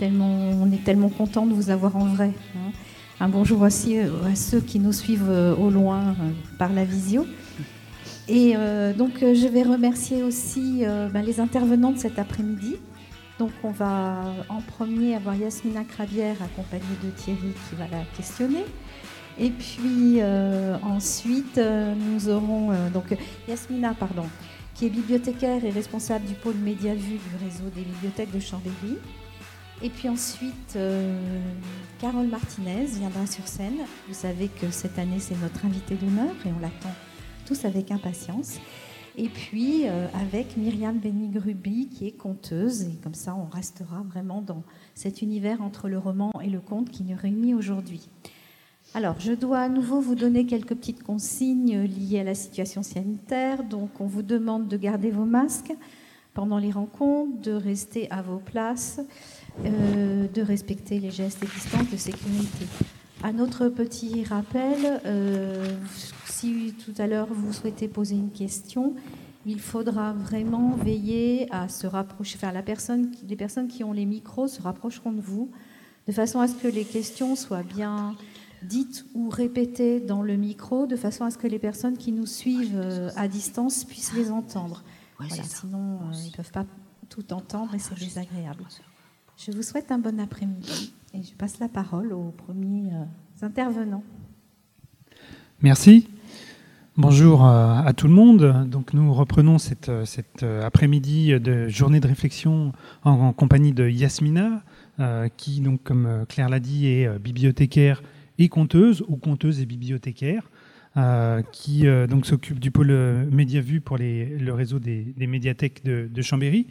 on est tellement content de vous avoir en vrai. Hein. Un bonjour aussi à ceux qui nous suivent au loin par la visio. Et donc je vais remercier aussi ben, les intervenants de cet après-midi. Donc on va en premier avoir Yasmina Cravière accompagnée de Thierry qui va la questionner. Et puis euh, ensuite, euh, nous aurons euh, donc Yasmina, pardon, qui est bibliothécaire et responsable du pôle Médiavue du réseau des bibliothèques de Chambéry. Et puis ensuite, Carole Martinez viendra sur scène. Vous savez que cette année, c'est notre invité d'honneur et on l'attend tous avec impatience. Et puis avec Myriam Benigrubi, qui est conteuse. Et comme ça, on restera vraiment dans cet univers entre le roman et le conte qui nous réunit aujourd'hui. Alors, je dois à nouveau vous donner quelques petites consignes liées à la situation sanitaire. Donc, on vous demande de garder vos masques pendant les rencontres, de rester à vos places, euh, de respecter les gestes et distances de sécurité. Un autre petit rappel, euh, si tout à l'heure vous souhaitez poser une question, il faudra vraiment veiller à se rapprocher, enfin la personne, les personnes qui ont les micros se rapprocheront de vous, de façon à ce que les questions soient bien dites ou répétées dans le micro de façon à ce que les personnes qui nous suivent euh, à distance puissent les entendre. sinon, euh, ils ne peuvent pas tout entendre et c'est désagréable. Je vous souhaite un bon après-midi et je passe la parole aux premiers euh, intervenants. Merci. Bonjour à tout le monde. Donc nous reprenons cet après-midi de journée de réflexion en, compagnie de Yasmina, qui, donc, comme Claire l'a dit, est bibliothécaire et conteuse ou conteuse et bibliothécaire, euh, qui euh, donc s'occupe du pôle euh, Médiavue pour les, le réseau des, médiathèques de, Chambéry.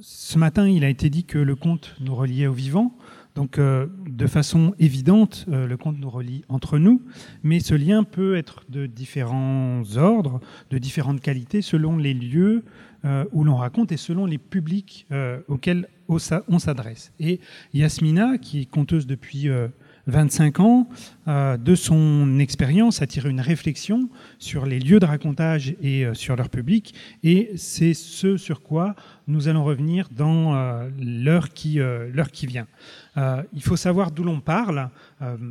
Ce matin, il a été dit que le conte nous reliait au vivant. Donc, de façon évidente, le conte nous relie entre nous, mais ce lien peut être de différents ordres, de différentes qualités, selon les lieux où l'on raconte et selon les publics auxquels on s'adresse. Et Yasmina, qui est conteuse depuis 25 euh, ans, euh, de son expérience, a tiré une réflexion sur les lieux de racontage et euh, sur leur public. Et c'est ce sur quoi nous allons revenir dans l'heure qui, qui vient. il faut savoir d'où l'on parle,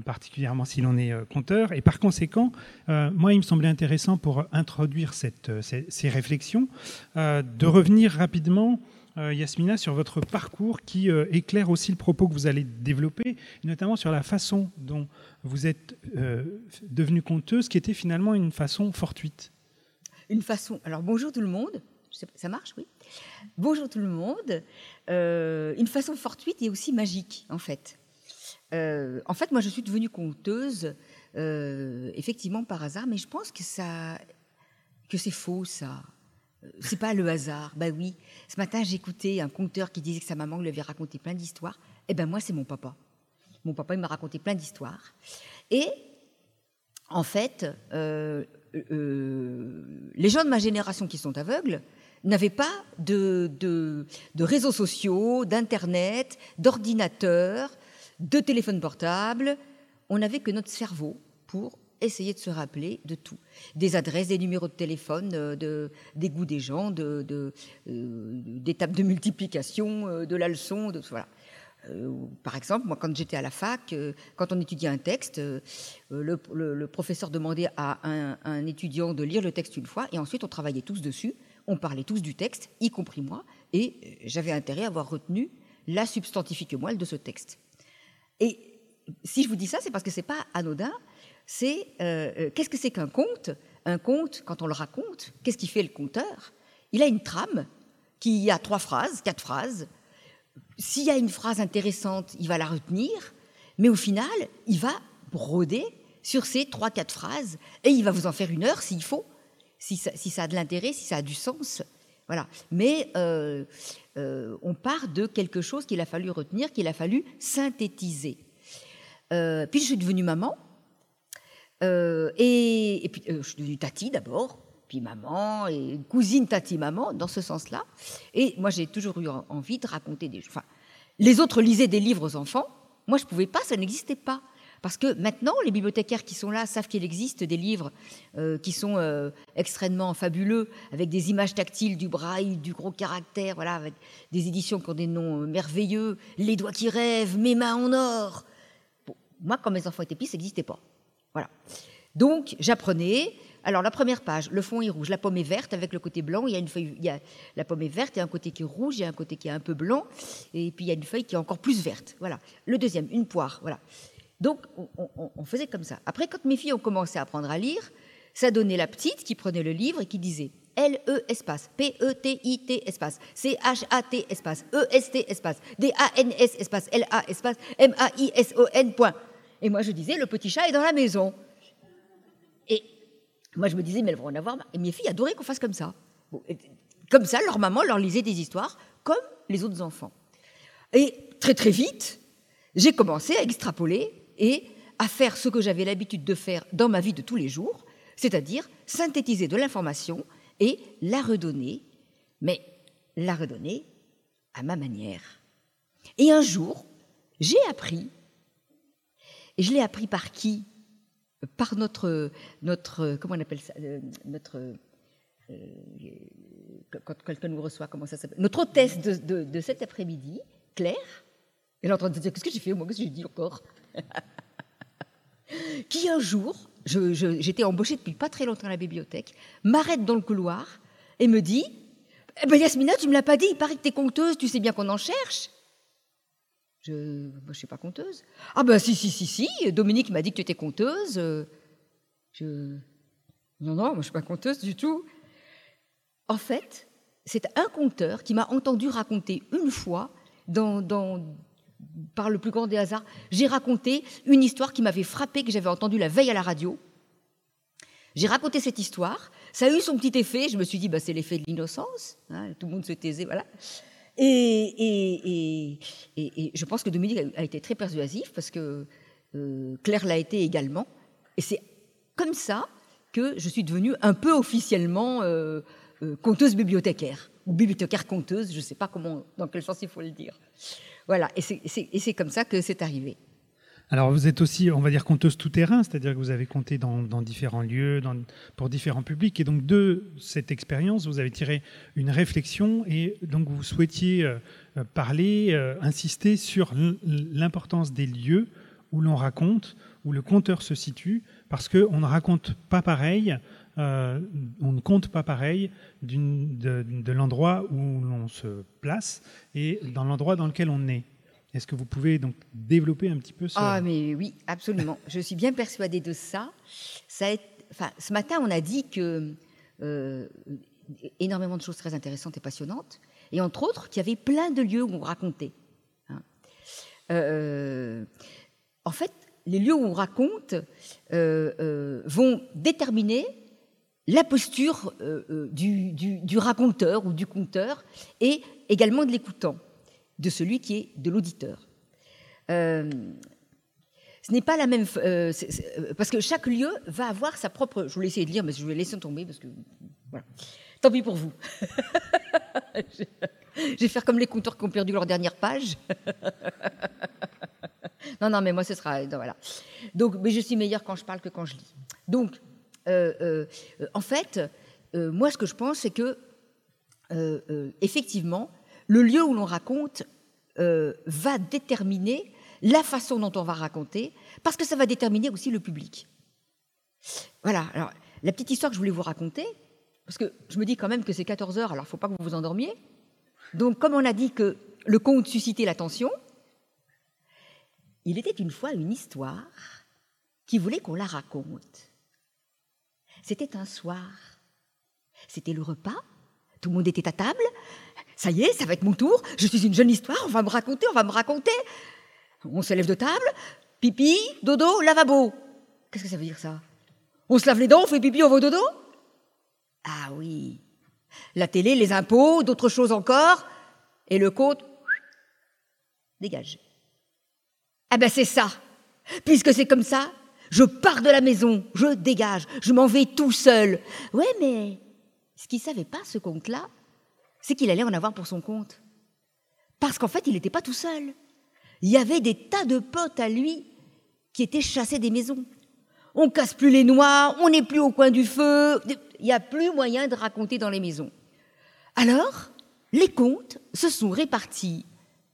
particulièrement si l'on est conteur. Et par conséquent, moi, il me semblait intéressant pour introduire ces, réflexions, de revenir rapidement euh, Yasmina, sur votre parcours qui euh, éclaire aussi le propos que vous allez développer, notamment sur la façon dont vous êtes euh, devenue conteuse, qui était finalement une façon fortuite. Une façon. Alors bonjour tout le monde. Ça marche, oui. Bonjour tout le monde. une façon fortuite et aussi magique, en fait. en fait, moi, je suis devenue conteuse, effectivement par hasard, mais je pense que que c'est faux, ça. C'est pas le hasard. Bah oui. Ce matin, j'écoutais un conteur qui disait que sa maman lui avait raconté plein d'histoires. Eh ben moi, c'est mon papa. Mon papa, il m'a raconté plein d'histoires. Et en fait, euh, euh, les gens de ma génération qui sont aveugles n'avaient pas de, de, réseaux sociaux, d'internet, d'ordinateurs, de téléphone portable. On n'avait que notre cerveau pour essayer de se rappeler de tout. Des adresses, des numéros de téléphone, euh, de, des goûts des gens, euh, des tables de multiplication, euh, de la leçon, par exemple, moi, quand j'étais à la fac, quand on étudiait un texte, le, professeur demandait à un, un, étudiant de lire le texte une fois, et ensuite on travaillait tous dessus, on parlait tous du texte, y compris moi, et j'avais intérêt à avoir retenu la substantifique moelle de ce texte. Et si je vous dis ça, c'est parce que c'est pas anodin, c'est euh, euh, qu'est-ce que c'est qu'un conte? Un conte, quand on le raconte, qu'est-ce qui fait le conteur? Il a une trame qui a trois phrases, quatre phrases. S'il y a une phrase intéressante, il va la retenir, mais au final, il va broder sur ces trois, quatre phrases et il va vous en faire une heure s'il faut, si ça, a de l'intérêt, si ça a du sens. Voilà. Mais euh, on part de quelque chose qu'il a fallu retenir, qu'il a fallu synthétiser. puis je suis devenue maman, euh, et, puis, euh, je suis devenue tati d'abord, puis maman, et cousine tati-maman, dans ce sens-là. Et moi, j'ai toujours eu envie de raconter des... Enfin, les autres lisaient des livres aux enfants. Moi, je ne pouvais pas, ça n'existait pas. Parce que maintenant, les bibliothécaires qui sont là savent qu'il existe des livres euh, qui sont extrêmement fabuleux, avec des images tactiles, du braille, du gros caractère, voilà, avec des éditions qui ont des noms merveilleux, Les doigts qui rêvent, Mes mains en or. moi, quand mes enfants étaient petits, ça n'existait pas. Voilà. Donc, j'apprenais. Alors, la première page, le fond est rouge, la pomme est verte avec le côté blanc. Il y a une feuille, il y a la pomme est verte, il y a un côté qui est rouge, il y a un côté qui est un peu blanc, et puis il y a une feuille qui est encore plus verte. Voilà. Le deuxième, une poire. Voilà. Donc, on, faisait comme ça. Après, quand mes filles ont commencé à apprendre à lire, ça donnait la petite qui prenait le livre et qui disait L-E espace, P-E-T-I-T espace, C-H-A-T espace, E-S-T espace, D-A-N-S espace, L-A espace, M-A-I-S-O-N point. Et moi, je disais, le petit chat est dans la maison. Et moi, je me disais, mais elles vont en avoir Et mes filles adoraient qu'on fasse comme ça. comme ça, leur maman leur lisait des histoires comme les autres enfants. Et très, très vite, j'ai commencé à extrapoler et à faire ce que j'avais l'habitude de faire dans ma vie de tous les jours, c'est-à-dire synthétiser de l'information et la redonner, mais la redonner à ma manière. Et un jour, j'ai appris, et je l'ai appris par qui? Par notre, notre, comment on appelle ça? Euh, Notre, euh, quand quelqu'un nous reçoit, comment ça s'appelle? Notre hôtesse de, de, cet après-midi, Claire. Elle est en train de dire, qu'est-ce que j'ai fait Moi, qu'est-ce que j'ai dit encore? Qui un jour, j'étais embauchée depuis pas très longtemps à la bibliothèque, m'arrête dans le couloir et me dit eh ben Yasmina, tu me l'as pas dit, il paraît que tu es conteuse, tu sais bien qu'on en cherche. Je ne suis pas conteuse. Ah ben si, si, si, si, Dominique m'a dit que tu étais conteuse. Je... Non, non, moi je suis pas conteuse du tout. En fait, c'est un conteur qui m'a entendu raconter une fois par le plus grand des hasards, j'ai raconté une histoire qui m'avait frappé, que j'avais entendue la veille à la radio. J'ai raconté cette histoire, ça a eu son petit effet, je me suis dit, bah, c'est l'effet de l'innocence, hein, tout le monde se taisait, voilà. Et, et, je pense que Dominique a, été très persuasif, parce que euh, Claire l'a été également. Et c'est comme ça que je suis devenue un peu officiellement euh, euh, conteuse bibliothécaire, ou bibliothécaire conteuse, je ne sais pas comment, dans quel sens il faut le dire. Voilà, et c'est comme ça que c'est arrivé. Alors vous êtes aussi, on va dire, conteuse tout-terrain, c'est-à-dire que vous avez compté dans, différents lieux, pour différents publics, et donc de cette expérience, vous avez tiré une réflexion, et donc vous souhaitiez euh, euh, parler, euh, insister sur l'importance des lieux où l'on raconte, où le conteur se situe, parce qu'on ne raconte pas pareil on ne compte pas pareil de, l'endroit où l'on se place et dans l'endroit dans lequel on est. Est-ce que vous pouvez donc développer un petit peu ça Ah, mais oui, absolument. Je suis bien persuadée de ça. ce matin, on a dit que euh, énormément de choses très intéressantes et passionnantes, et entre autres qu'il y avait plein de lieux où on racontait. Hein. Euh, en fait, les lieux où on raconte vont déterminer la posture euh, euh, du, raconteur ou du conteur et également de l'écoutant, de celui qui est de l'auditeur. Euh, ce n'est pas la même. parce que chaque lieu va avoir sa propre. Je voulais essayer de lire, mais je vais laisser tomber parce que. Voilà. Tant pis pour vous. je vais faire comme les conteurs qui ont perdu leur dernière page. non, non, mais moi, ce sera. voilà. Donc, mais je suis meilleure quand je parle que quand je lis. Donc, euh, euh, en fait, euh, moi, ce que je pense, c'est que, effectivement, le lieu où l'on raconte va déterminer la façon dont on va raconter, parce que ça va déterminer aussi le public. Voilà, alors, la petite histoire que je voulais vous raconter, parce que je me dis quand même que c'est 14 heures, alors il ne faut pas que vous vous endormiez. Donc, comme on a dit que le conte suscitait l'attention, il était une fois une histoire qui voulait qu'on la raconte. C'était un soir. C'était le repas. Tout le monde était à table. Ça y est, ça va être mon tour. Je suis une jeune histoire. On va me raconter, on va me raconter. On se lève de table. Pipi, dodo, lavabo. Qu'est-ce que ça veut dire ça? On se lave les dents, on fait pipi, on va au dodo? Ah oui. La télé, les impôts, d'autres choses encore. Et le compte, dégage. Ah ben c'est ça. Puisque c'est comme ça, je pars de la maison, je dégage, je m'en vais tout seul. Ouais, mais ce qu'il savait pas, ce compte-là, c'est qu'il allait en avoir pour son compte. Parce qu'en fait, il n'était pas tout seul. Il y avait des tas de potes à lui qui étaient chassés des maisons. On casse plus les noix, on n'est plus au coin du feu, il n'y a plus moyen de raconter dans les maisons. Alors, les contes se sont répartis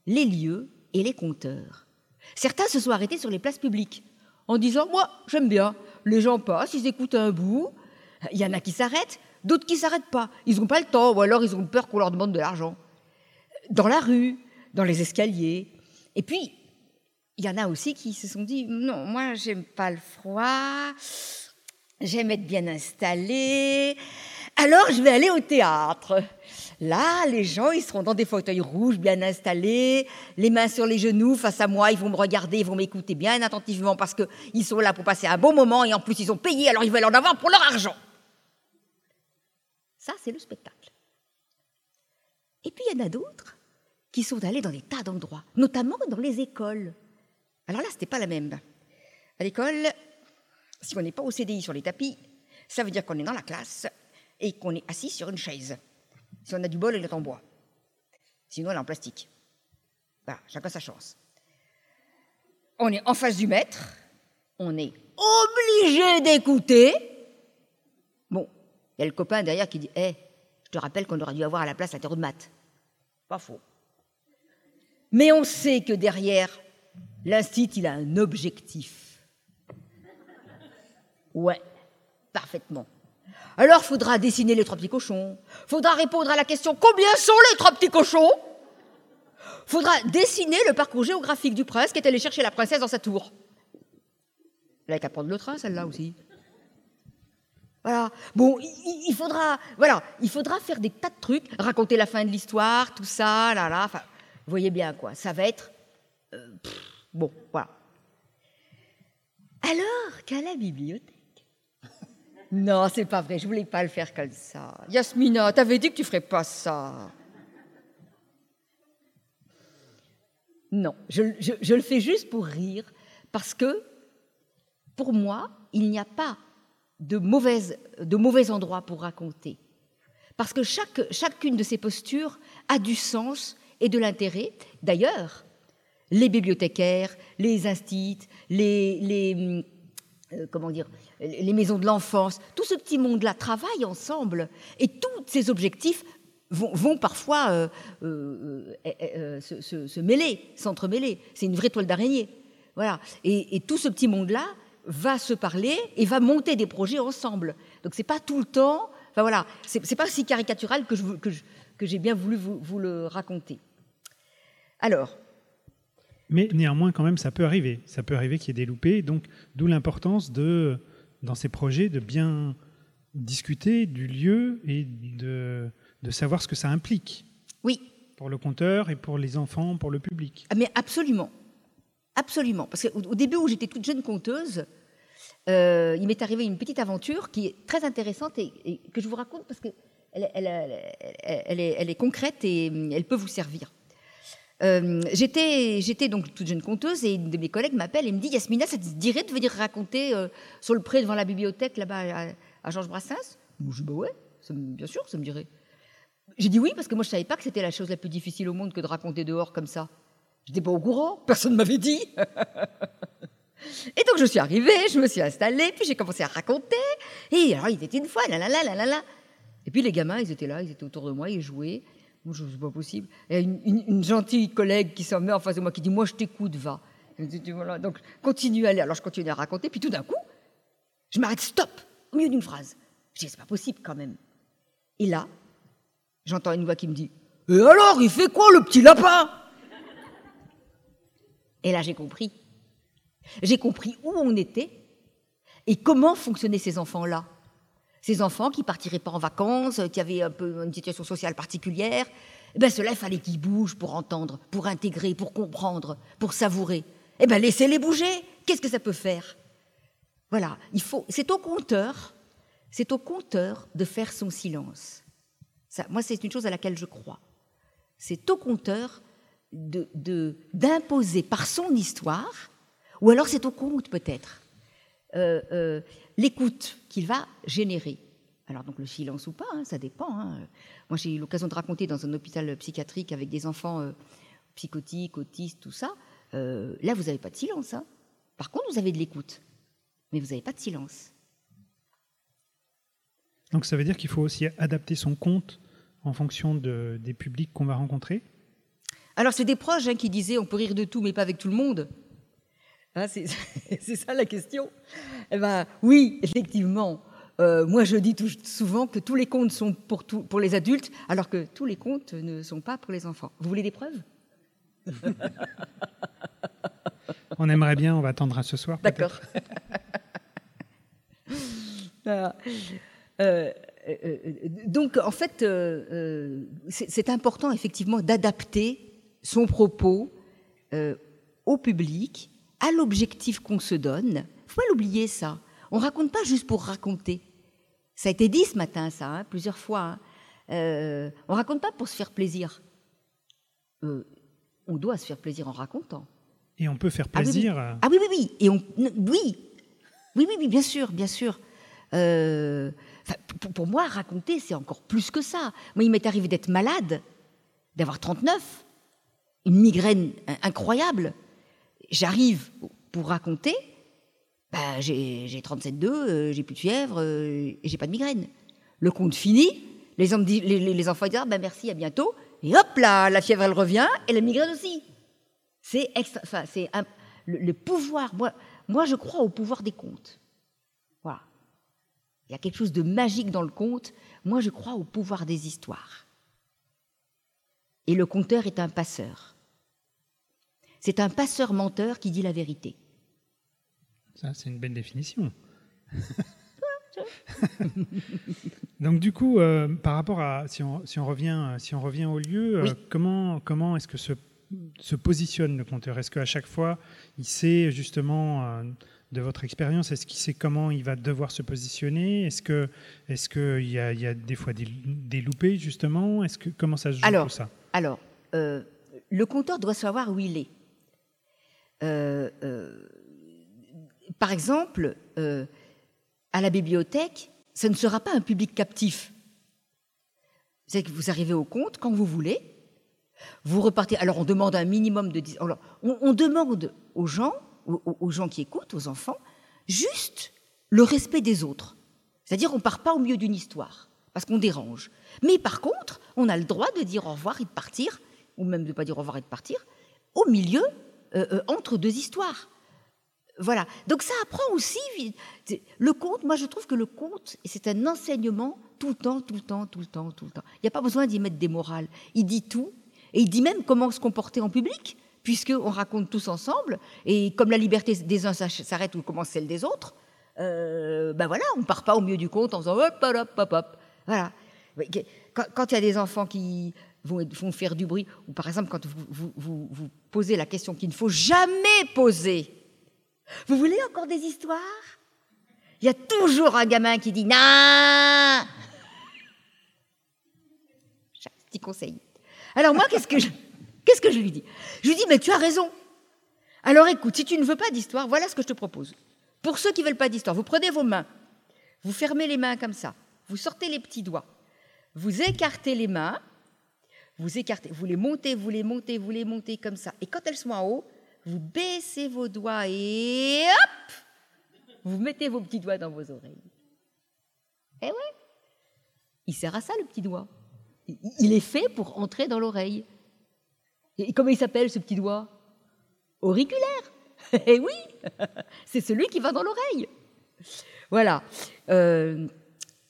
les lieux et les compteurs. Certains se sont arrêtés sur les places publiques en disant Moi, j'aime bien. Les gens passent, ils écoutent un bout. Il y en a qui s'arrêtent, d'autres qui s'arrêtent pas. Ils n'ont pas le temps, ou alors ils ont peur qu'on leur demande de l'argent. Dans la rue, dans les escaliers. Et puis, il y en a aussi qui se sont dit Non, moi, j'aime pas le froid. J'aime être bien installé. Alors, je vais aller au théâtre. Là, les gens, ils seront dans des fauteuils rouges, bien installés, les mains sur les genoux, face à moi, ils vont me regarder, ils vont m'écouter bien attentivement parce qu'ils sont là pour passer un bon moment et en plus, ils ont payé, alors ils veulent en avoir pour leur argent. Ça, c'est le spectacle. Et puis, il y en a d'autres qui sont allés dans des tas d'endroits, notamment dans les écoles. Alors là, ce n'était pas la même. À l'école, si on n'est pas au CDI sur les tapis, ça veut dire qu'on est dans la classe et qu'on est assis sur une chaise. Si on a du bol, elle est en bois. Sinon, elle est en plastique. Voilà, chacun sa chance. On est en face du maître, on est obligé d'écouter. Bon, il y a le copain derrière qui dit Hé, je te rappelle qu'on aurait dû avoir à la place la terreau de maths. Pas faux. Mais on sait que derrière, l'instit, il a un objectif. Ouais, parfaitement. Alors, faudra dessiner les trois petits cochons. Faudra répondre à la question combien sont les trois petits cochons? Faudra dessiner le parcours géographique du prince qui est allé chercher la princesse dans sa tour. Elle a qu'à prendre le train, celle-là aussi. Voilà. Bon, il, faudra, voilà, il faudra faire des tas de trucs, raconter la fin de l'histoire, tout ça, là, là. Enfin, vous voyez bien quoi. Ça va être euh, bon, voilà. Alors qu'à la bibliothèque? Non, c'est pas vrai, je voulais pas le faire comme ça. Yasmina, t'avais dit que tu ferais pas ça. Non, je, le fais juste pour rire, parce que pour moi, il n'y a pas de, de mauvais endroit pour raconter. Parce que chaque, chacune de ces postures a du sens et de l'intérêt. D'ailleurs, les bibliothécaires, les instituts, les, les euh, comment dire, les maisons de l'enfance, tout ce petit monde-là travaille ensemble et tous ces objectifs vont, parfois euh, euh, se, mêler, s'entremêler. C'est une vraie toile d'araignée. Voilà. Et, tout ce petit monde-là va se parler et va monter des projets ensemble. Donc c'est pas tout le temps. Enfin voilà, c'est pas si caricatural que j'ai que que bien voulu vous, vous le raconter. Alors, mais néanmoins, quand même, ça peut arriver. Ça peut arriver qu'il y ait des loupés. Donc, d'où l'importance de, dans ces projets, de bien discuter du lieu et de, de savoir ce que ça implique. Oui. Pour le compteur et pour les enfants, pour le public. Ah, mais absolument. Absolument. Parce qu'au début où j'étais toute jeune conteuse, euh, il m'est arrivé une petite aventure qui est très intéressante et, que je vous raconte parce qu'elle elle, est, concrète et elle peut vous servir. Euh, j'étais, donc toute jeune conteuse et une de mes collègues m'appelle et me dit Yasmina, ça te dirait de venir raconter euh, sur le pré devant la bibliothèque là-bas à, Georges Brassens? Je dis bah ouais, bien sûr, ça me dirait. J'ai dit oui parce que moi je savais pas que c'était la chose la plus difficile au monde que de raconter dehors comme ça. Je n'étais pas au courant, personne ne m'avait dit. et donc je suis arrivée, je me suis installée, puis j'ai commencé à raconter. Et alors il était une fois, là là là là là. Et puis les gamins, ils étaient là, ils étaient autour de moi, ils jouaient. Moi, je pas possible. Et une, une, gentille collègue qui s'en met en face de moi qui dit Moi, je t'écoute, va. voilà. Donc, continue à aller. Alors, je continue à raconter. Puis tout d'un coup, je m'arrête, stop, au milieu d'une phrase. Je dis C'est pas possible quand même. Et là, j'entends une voix qui me dit Et alors, il fait quoi, le petit lapin? Et là, j'ai compris. J'ai compris où on était et comment fonctionnaient ces enfants-là. Ces enfants qui partiraient pas en vacances, qui avaient une situation sociale particulière, eh ben cela, il fallait qu'ils bougent pour entendre, pour intégrer, pour comprendre, pour savourer. Eh ben laissez-les bouger. Qu'est-ce que ça peut faire? Voilà, il faut. C'est au compteur, c'est au compteur de faire son silence. Moi, c'est une chose à laquelle je crois. C'est au compteur d'imposer par son histoire, ou alors c'est au compte peut-être. Euh, euh, l'écoute qu'il va générer. Alors donc le silence ou pas, hein, ça dépend. Hein. Moi j'ai eu l'occasion de raconter dans un hôpital psychiatrique avec des enfants euh, psychotiques, autistes, tout ça. là vous n'avez pas de silence. Hein. Par contre, vous avez de l'écoute, mais vous n'avez pas de silence. Donc ça veut dire qu'il faut aussi adapter son conte en fonction de, des publics qu'on va rencontrer? Alors c'est des proches qui disaient on peut rire de tout mais pas avec tout le monde. Hein, c'est ça la question. Eh ben, oui, effectivement. Euh, moi, je dis tout, souvent que tous les contes sont pour, tout, pour les adultes, alors que tous les contes ne sont pas pour les enfants. Vous voulez des preuves? On aimerait bien, on va attendre à ce soir. D'accord. Euh, euh, donc, en fait, c'est important, effectivement, d'adapter son propos au public, à l'objectif qu'on se donne. Il ne faut pas l'oublier, ça. On ne raconte pas juste pour raconter. Ça a été dit ce matin, ça, hein, plusieurs fois. Hein. Euh, on raconte pas pour se faire plaisir. Euh, on doit se faire plaisir en racontant. Et on peut faire plaisir. Ah oui, oui, oui. Et on, oui. oui, oui, oui, bien sûr, bien sûr. Euh, pour, moi, raconter, c'est encore plus que ça. Moi, il m'est arrivé d'être malade, d'avoir 39, une migraine incroyable. J'arrive pour raconter, bah, j'ai 37,2, euh, j'ai plus de fièvre euh, et j'ai pas de migraine. Le compte fini, les, enfants disent ah, bah, merci, à bientôt, et hop là, la fièvre elle revient et la migraine aussi. C'est enfin, c'est le, pouvoir. Moi, moi, je crois au pouvoir des contes. Voilà. Il y a quelque chose de magique dans le conte. Moi, je crois au pouvoir des histoires. Et le conteur est un passeur. C'est un passeur menteur qui dit la vérité. Ça, c'est une belle définition. Donc du coup, euh, par rapport à si on, si on, revient si on revient au lieu, euh, comment comment est-ce que se, se positionne le compteur Est-ce qu'à chaque fois, il sait justement euh, de votre expérience, est-ce qu'il sait comment il va devoir se positionner? Est-ce que est-ce que il y, a, il y a des fois des, des loupés justement? Est-ce que comment ça se joue alors, pour ça? Alors, le compteur doit savoir où il est. Euh, par exemple, euh, à la bibliothèque, ce ne sera pas un public captif. Que vous arrivez au compte quand vous voulez, vous repartez. Alors on demande un minimum de. Alors, on, demande aux gens, aux, gens qui écoutent, aux enfants, juste le respect des autres. C'est-à-dire on part pas au milieu d'une histoire parce qu'on dérange. Mais par contre, on a le droit de dire au revoir et de partir, ou même de ne pas dire au revoir et de partir, au milieu, euh, euh, entre deux histoires. Voilà. Donc ça apprend aussi le conte. Moi, je trouve que le conte, c'est un enseignement tout le temps, tout le temps, tout le temps, tout le temps. Il n'y a pas besoin d'y mettre des morales. Il dit tout et il dit même comment se comporter en public, puisqu'on raconte tous ensemble. Et comme la liberté des uns s'arrête ou commence celle des autres, euh, ben voilà, on part pas au milieu du conte en faisant hop, hop, hop, hop. Voilà. Quand il y a des enfants qui vont, faire du bruit, ou par exemple quand vous, vous posez la question qu'il ne faut jamais poser. Vous voulez encore des histoires? Il y a toujours un gamin qui dit non. Petit conseil. Alors moi, qu'est-ce que je, qu'est-ce que je lui dis? Je lui dis, mais tu as raison. Alors écoute, si tu ne veux pas d'histoire, voilà ce que je te propose. Pour ceux qui ne veulent pas d'histoire, vous prenez vos mains, vous fermez les mains comme ça, vous sortez les petits doigts, vous écartez les mains, vous écartez, vous les montez, vous les montez, vous les montez comme ça. Et quand elles sont en haut, vous baissez vos doigts et hop, vous mettez vos petits doigts dans vos oreilles. Eh ouais, il sert à ça le petit doigt. Il est fait pour entrer dans l'oreille. Et comment il s'appelle ce petit doigt? Auriculaire. Eh oui, c'est celui qui va dans l'oreille. Voilà. Euh,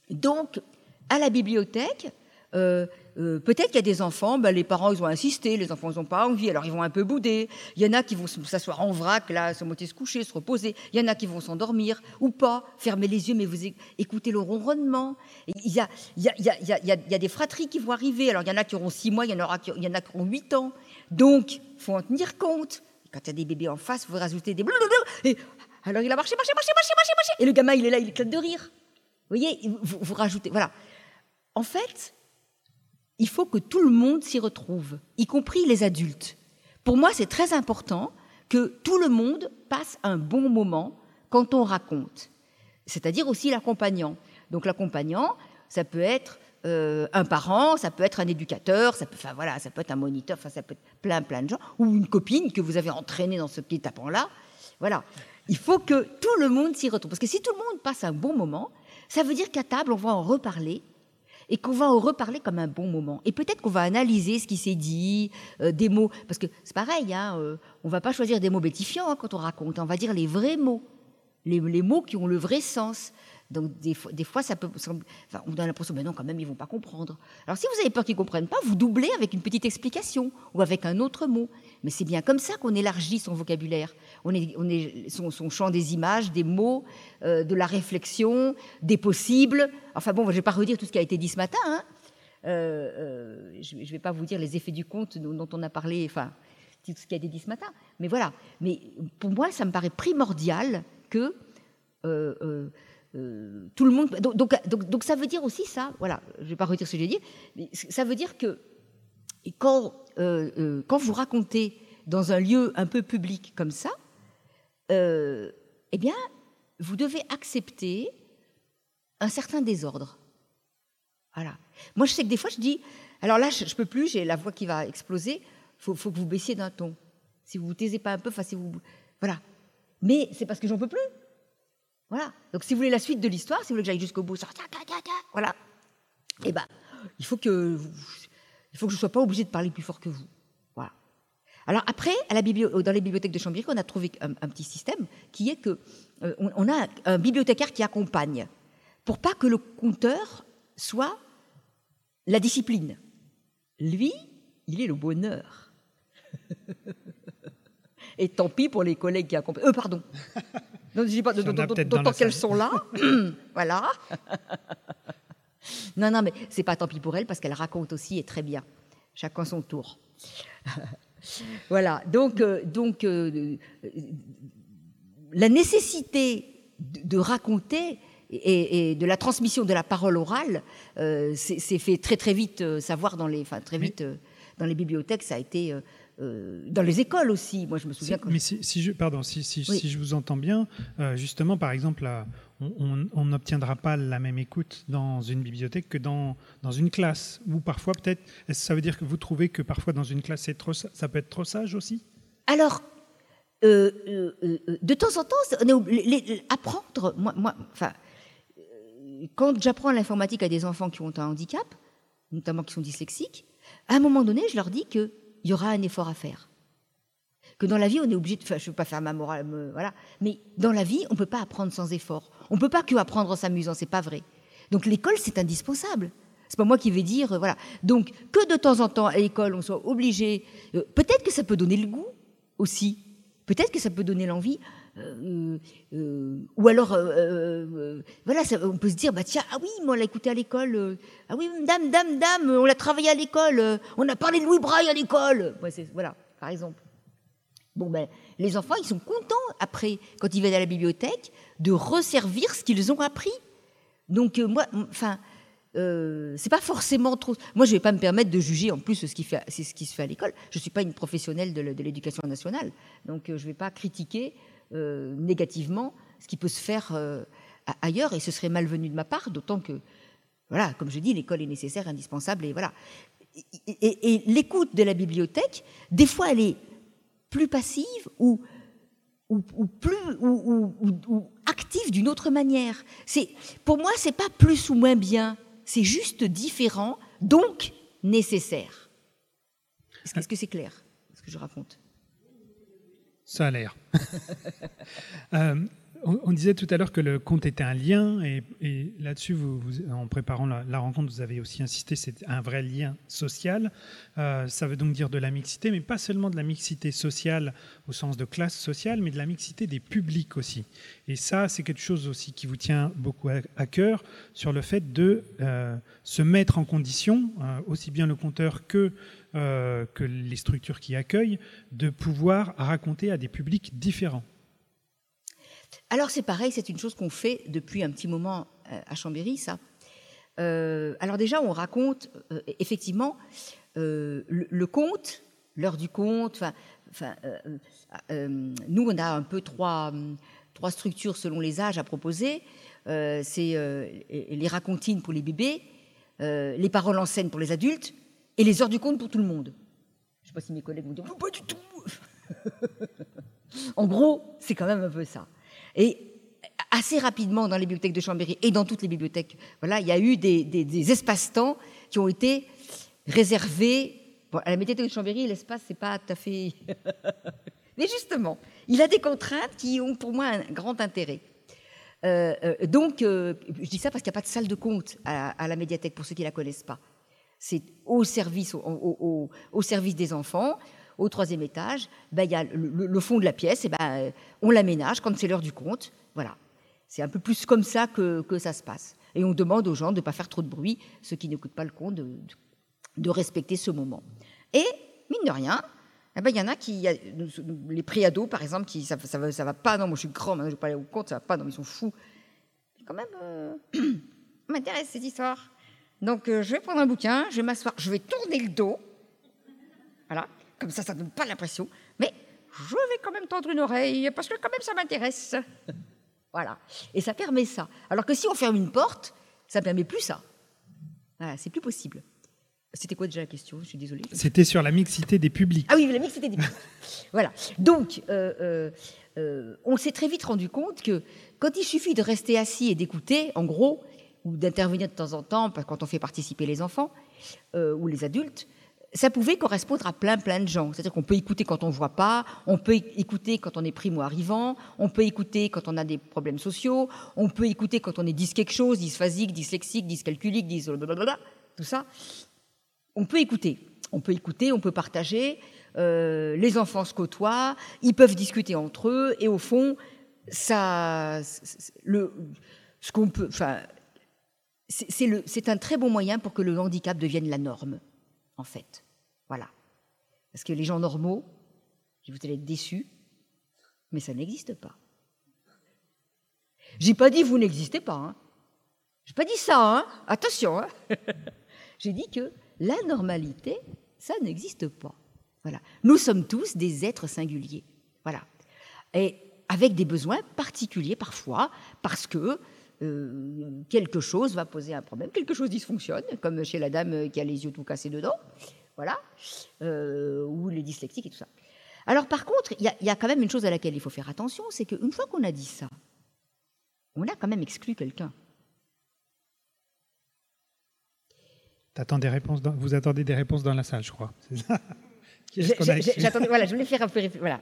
donc, à la bibliothèque, euh, euh, peut-être qu'il y a des enfants, ben, les parents ils ont insisté, les enfants n'ont pas envie, alors ils vont un peu bouder. Il y en a qui vont s'asseoir en vrac, là, se monter, se coucher, se reposer. Il y en a qui vont s'endormir ou pas, fermer les yeux, mais vous écoutez le ronronnement. Il y a, des fratries qui vont arriver. Alors il y en a qui auront six mois, il y en, aura qui, a qui auront huit ans. Donc, il faut en tenir compte. Quand il y a des bébés en face, vous rajoutez des et alors il a marché, marché, marché, marché, marché, marché. Et le gamin, il est là, il éclate de rire. Vous voyez, vous rajoutez. Voilà. En fait, il faut que tout le monde s'y retrouve, y compris les adultes. Pour moi, c'est très important que tout le monde passe un bon moment quand on raconte, c'est-à-dire aussi l'accompagnant. Donc l'accompagnant, ça peut être euh, un parent, ça peut être un éducateur, ça peut, enfin voilà, ça peut être un moniteur, enfin ça peut être plein plein de gens, ou une copine que vous avez entraînée dans ce petit tapant là, voilà. Il faut que tout le monde s'y retrouve. Parce que si tout le monde passe un bon moment, ça veut dire qu'à table, on va en reparler et qu'on va en reparler comme un bon moment. Et peut-être qu'on va analyser ce qui s'est dit, euh, des mots, parce que c'est pareil, hein, euh, on va pas choisir des mots bétifiants hein, quand on raconte, on va dire les vrais mots, les, les mots qui ont le vrai sens. Donc des fois, ça peut sembler, enfin, on a l'impression, mais non, quand même, ils vont pas comprendre. Alors si vous avez peur qu'ils comprennent pas, vous doublez avec une petite explication ou avec un autre mot. Mais c'est bien comme ça qu'on élargit son vocabulaire. On est, on est son, champ des images, des mots, euh, de la réflexion, des possibles. Enfin bon, je vais pas redire tout ce qui a été dit ce matin. Hein. Euh, euh, je ne vais pas vous dire les effets du conte dont on a parlé, enfin tout ce qui a été dit ce matin. Mais voilà. Mais pour moi, ça me paraît primordial que euh, tout le monde. Donc, donc, donc, ça veut dire aussi ça. Voilà, je ne vais pas redire ce que j'ai dit, mais ça veut dire que quand, euh, euh, quand vous racontez dans un lieu un peu public comme ça, eh bien, vous devez accepter un certain désordre. Voilà. Moi, je sais que des fois, je dis, alors là, je, ne peux plus, j'ai la voix qui va exploser. Faut, faut que vous baissiez d'un ton. Si vous vous taisez pas un peu, enfin, si vous, voilà. Mais c'est parce que j'en peux plus. Voilà. Donc, si vous voulez la suite de l'histoire, si vous voulez que j'aille jusqu'au bout, voilà. Eh ben, il faut que, il faut que je sois pas obligé de parler plus fort que vous. Voilà. Alors après, à la biblio- dans les bibliothèques de Chambéry, on a trouvé un, un petit système qui est que euh, on a un, un bibliothécaire qui accompagne pour pas que le compteur soit la discipline. Lui, il est le bonheur. Et tant pis pour les collègues qui accompagnent. Euh, pardon. D'autant qu'elles sont là. voilà. Non, non, mais c'est pas tant pis pour elle parce qu'elle raconte aussi et très bien. Chacun son tour. voilà. Donc, euh, donc euh, euh, la nécessité de, de raconter et, et de la transmission de la parole orale, c'est c'est fait très très vite savoir dans les, enfin très vite dans les bibliothèques. Ça a été euh, dans les écoles aussi. Moi, je me souviens. Si- mais si, si je, pardon, si, si, Oui. si je vous entends bien, euh, justement, par exemple, là, on- n'obtiendra pas la même écoute dans une bibliothèque que dans, dans une classe. Ou parfois, peut-être, est-ce que ça veut dire que vous trouvez que parfois dans une classe, trop, ça peut être trop sage aussi? Alors, euh, euh, euh, de temps en temps, on est obli- les- les- apprendre. Moi, moi, enfin, quand j'apprends l'informatique à des enfants qui ont un handicap, notamment qui sont dyslexiques, à un moment donné, je leur dis qu'il y aura un effort à faire. Que dans la vie, on est obligé de. Enfin, je ne veux pas faire ma morale, voilà. Mais dans la vie, on ne peut pas apprendre sans effort. On ne peut pas que apprendre en s'amusant, c'est pas vrai. Donc l'école, c'est indispensable. C'est pas moi qui vais dire, voilà. Donc que de temps en temps à l'école, on soit obligé. euh, Peut-être que ça peut donner le goût aussi. Peut-être que ça peut donner l'envie. Euh, euh, ou alors, euh, voilà, ça- on peut se dire, bah tiens, ah oui, moi on l'a écouté à l'école. ah oui, dame, dame, dame, on l'a travaillé à l'école. on a parlé de Louis Braille à l'école. Voilà, par exemple. Bon, ben, les enfants, ils sont contents après, quand ils viennent à la bibliothèque, de resservir ce qu'ils ont appris. Donc, moi, enfin, c'est pas forcément trop. Moi, je vais pas me permettre de juger en plus ce qui, se fait à l'école. Je suis pas une professionnelle de, l'éducation nationale, donc euh, je vais pas critiquer négativement ce qui peut se faire euh, ailleurs, et ce serait malvenu de ma part, d'autant que, voilà, comme je dis, l'école est nécessaire, indispensable, et voilà. Et, et- et l'écoute de la bibliothèque, des fois, elle est plus passive ou ou, ou plus ou, ou- active d'une autre manière. C'est pour moi c'est pas plus ou moins bien, c'est juste différent, donc nécessaire. Est-ce que- est-ce que c'est clair ce que je raconte? Ça a l'air. Euh, on, disait tout à l'heure que le conte était un lien, et, là-dessus, vous, en préparant la, rencontre, vous avez aussi insisté, c'est un vrai lien social. Euh, ça veut donc dire de la mixité, mais pas seulement de la mixité sociale au sens de classe sociale, mais de la mixité des publics aussi. Et ça, c'est quelque chose aussi qui vous tient beaucoup à, cœur sur le fait de euh, se mettre en condition, aussi bien le conteur que euh, que les structures qui accueillent, de pouvoir raconter à des publics différents. Alors c'est pareil, c'est une chose qu'on fait depuis un petit moment euh, à Chambéry, ça. Euh, alors déjà, on raconte effectivement le, conte, l'heure du conte. Nous, on a un peu trois, trois structures selon les âges à proposer. C'est les racontines pour les bébés, les paroles en scène pour les adultes et les heures du conte pour tout le monde. Je ne sais pas si mes collègues vont dire Non, pas du tout. en gros, c'est quand même un peu ça. Et assez rapidement dans les bibliothèques de Chambéry et dans toutes les bibliothèques, voilà, il y a eu des, des, espaces-temps qui ont été réservés. à la médiathèque de Chambéry, l'espace, c'est pas tout à fait. Mais justement, il a des contraintes qui ont pour moi un grand intérêt. Euh, euh, donc, euh, je dis ça parce qu'il n'y a pas de salle de compte à, la médiathèque, pour ceux qui ne la connaissent pas. C'est au service, au, service des enfants. Au troisième étage, ben, il y a le, fond de la pièce, et ben, on l'aménage quand c'est l'heure du compte. Voilà. C'est un peu plus comme ça que, que, ça se passe. Et on demande aux gens de ne pas faire trop de bruit, ceux qui n'écoutent pas le compte, de, de, respecter ce moment. Et, mine de rien, eh ben, il y en a qui, les préados par exemple, qui ça, ça, va, pas, non, moi je suis grand, maintenant je vais pas aller au compte, ça va pas, non, ils sont fous. Quand même, euh, m'intéresse cette histoire. Donc euh, je vais prendre un bouquin, je vais m'asseoir, je vais tourner le dos, voilà, comme ça, ça ne donne pas l'impression, mais je vais quand même tendre une oreille, parce que quand même ça m'intéresse. voilà, et ça permet ça. Alors que si on ferme une porte, ça ne permet plus ça. Voilà, c'est plus possible. C'était quoi déjà la question? Je suis désolée. C'était sur la mixité des publics. Ah oui, la mixité des publics. voilà. Donc, euh, euh, euh, on s'est très vite rendu compte que quand il suffit de rester assis et d'écouter, en gros, ou d'intervenir de temps en temps, quand on fait participer les enfants ou les adultes, ça pouvait correspondre à plein plein de gens. C'est-à-dire qu'on peut écouter quand on ne voit pas, on peut écouter quand on est primo-arrivant, on peut écouter quand on a des problèmes sociaux, on peut écouter quand on est dis quelque chose, dysphasique, dyslexique, dyscalculique, dys tout ça on peut écouter. On peut écouter, on peut partager. Euh, les enfants se côtoient, ils peuvent discuter entre eux, et au fond, ça, le, ce qu'on peut, enfin, c'est un très bon moyen pour que le handicap devienne la norme, en fait. Voilà. Parce que les gens normaux, vous allez être déçus, mais ça n'existe pas. J'ai pas dit vous n'existez pas. Hein. J'ai pas dit ça. Hein. Attention. Hein. J'ai dit que la normalité, ça n'existe pas. Voilà. Nous sommes tous des êtres singuliers. Voilà. Et avec des besoins particuliers parfois, parce que euh, quelque chose va poser un problème, quelque chose dysfonctionne, comme chez la dame qui a les yeux tout cassés dedans, voilà, euh, ou les dyslexiques et tout ça. Alors par contre, il y, y, a quand même une chose à laquelle il faut faire attention, c'est qu'une fois qu'on a dit ça, on a quand même exclu quelqu'un. des réponses vous attendez des réponses dans la salle, je crois. J'attendais, voilà, je voulais faire un peu. Voilà.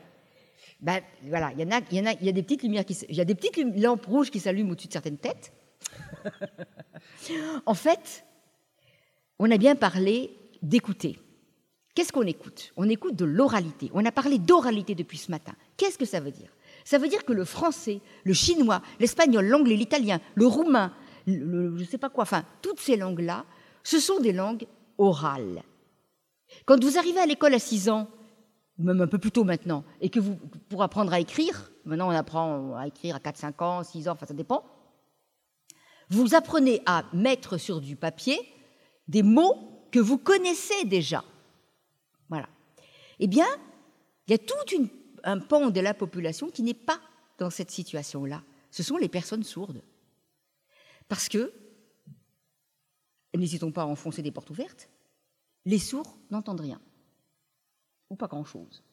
Ben, voilà, il y en a, il y en a, il y a des petites lumières qui, il y a des petites lampes rouges qui s'allument au-dessus de certaines têtes. en fait, on a bien parlé d'écouter. Qu'est-ce qu'on écoute? On écoute de l'oralité. On a parlé d'oralité depuis ce matin. Qu'est-ce que ça veut dire? Ça veut dire que le français, le chinois, l'espagnol, l'anglais, l'italien, le roumain, le, je ne sais pas quoi, enfin, toutes ces langues-là ce sont des langues orales. Quand vous arrivez à l'école à 6 ans, même un peu plus tôt maintenant, et que pour apprendre à écrire, maintenant on apprend à écrire à 4, 5 ans, 6 ans, enfin ça dépend, vous apprenez à mettre sur du papier des mots que vous connaissez déjà. Voilà. Eh bien, il y a tout un pan de la population qui n'est pas dans cette situation-là. Ce sont les personnes sourdes. Parce que n'hésitons pas à enfoncer des portes ouvertes, les sourds n'entendent rien. Ou pas grand-chose.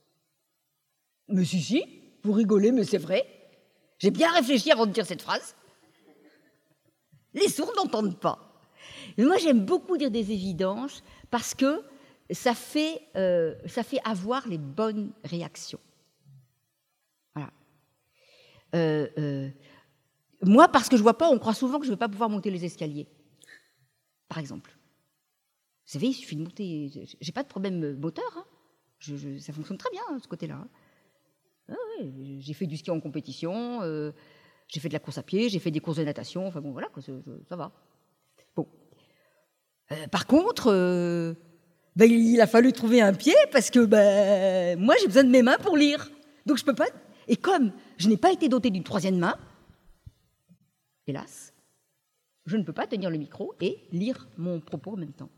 Mais si, si, vous rigolez, mais c'est vrai. J'ai bien réfléchi avant de dire cette phrase. Les sourds n'entendent pas. Mais moi, j'aime beaucoup dire des évidences parce que ça fait, euh, avoir les bonnes réactions. Voilà. Euh, euh, moi, parce que je vois pas, on croit souvent que je ne vais pas pouvoir monter les escaliers par exemple. Vous savez, il suffit de monter. J'ai pas de problème moteur. Hein. Ça fonctionne très bien, ce côté-là. Ah j'ai fait du ski en compétition, euh, j'ai fait de la course à pied, j'ai fait des courses de natation. Enfin bon, voilà, ça, va. Bon. Euh, par contre, euh, ben, il a fallu trouver un pied parce que ben, moi, j'ai besoin de mes mains pour lire. Donc je peux pas. Et comme je n'ai pas été doté d'une troisième main, hélas, je ne peux pas tenir le micro et lire mon propos en même temps.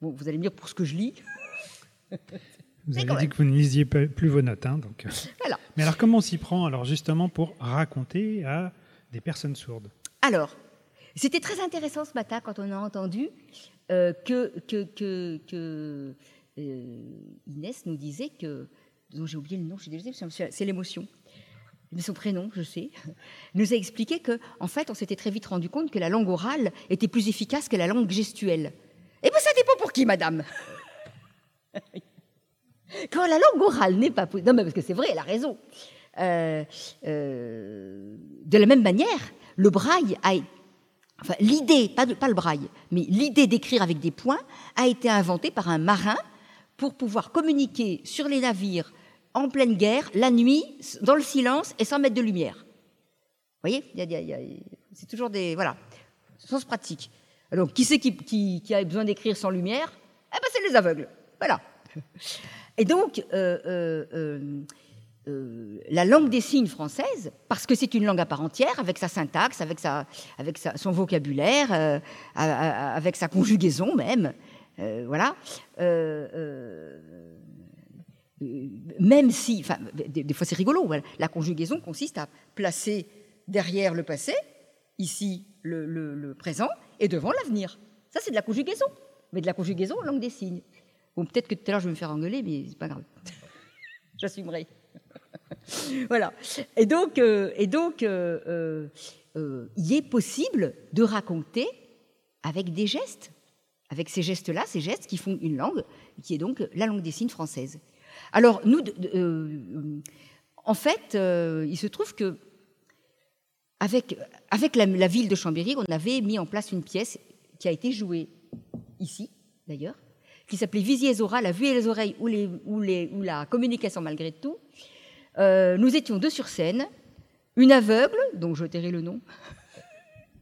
Bon, vous allez me dire pour ce que je lis. Vous avez dit que vous ne lisiez plus vos notes. Hein, donc. Euh. Voilà. Mais alors, comment on s'y prend alors justement pour raconter à des personnes sourdes? Alors, c'était très intéressant ce matin quand on a entendu euh, que, que, que, que euh, Inès nous disait que, dont j'ai oublié le nom, je suis désolée, c'est l'émotion. mais son prénom, je sais, nous a expliqué que, en fait, on s'était très vite rendu compte que la langue orale était plus efficace que la langue gestuelle. Eh bien, ça dépend pour qui, madame Quand la langue orale n'est pas Non, mais parce que c'est vrai, elle a raison. Euh, euh, de la même manière, le braille a. Enfin, l'idée, pas, le braille, mais l'idée d'écrire avec des points a été inventée par un marin pour pouvoir communiquer sur les navires en pleine guerre, la nuit, dans le silence et sans mettre de lumière. Vous voyez C'est toujours des. Voilà. Sens pratique. Alors, qui c'est qui, a besoin d'écrire sans lumière? Eh bien, c'est les aveugles. Voilà. Et donc, euh, euh, euh, la langue des signes française, parce que c'est une langue à part entière, avec sa syntaxe, avec, sa, avec son vocabulaire, avec sa conjugaison même, voilà. même si, enfin, des, fois c'est rigolo, la conjugaison consiste à placer derrière le passé, ici le présent, et devant l'avenir. Ça, c'est de la conjugaison, mais de la conjugaison en langue des signes. Bon, peut-être que tout à l'heure, je vais me faire engueuler, mais c'est pas grave. J'assumerai. voilà. Et donc, euh, et donc euh, euh, il est possible de raconter avec des gestes, avec ces gestes-là, ces gestes qui font une langue, qui est donc la langue des signes française. Alors, nous, en fait, il se trouve que avec, avec la, ville de Chambéry, on avait mis en place une pièce qui a été jouée ici, d'ailleurs, qui s'appelait Visier-Zora, la vue et les oreilles ou, la communication malgré tout. Euh, nous étions deux sur scène, une aveugle, dont je tairai le nom,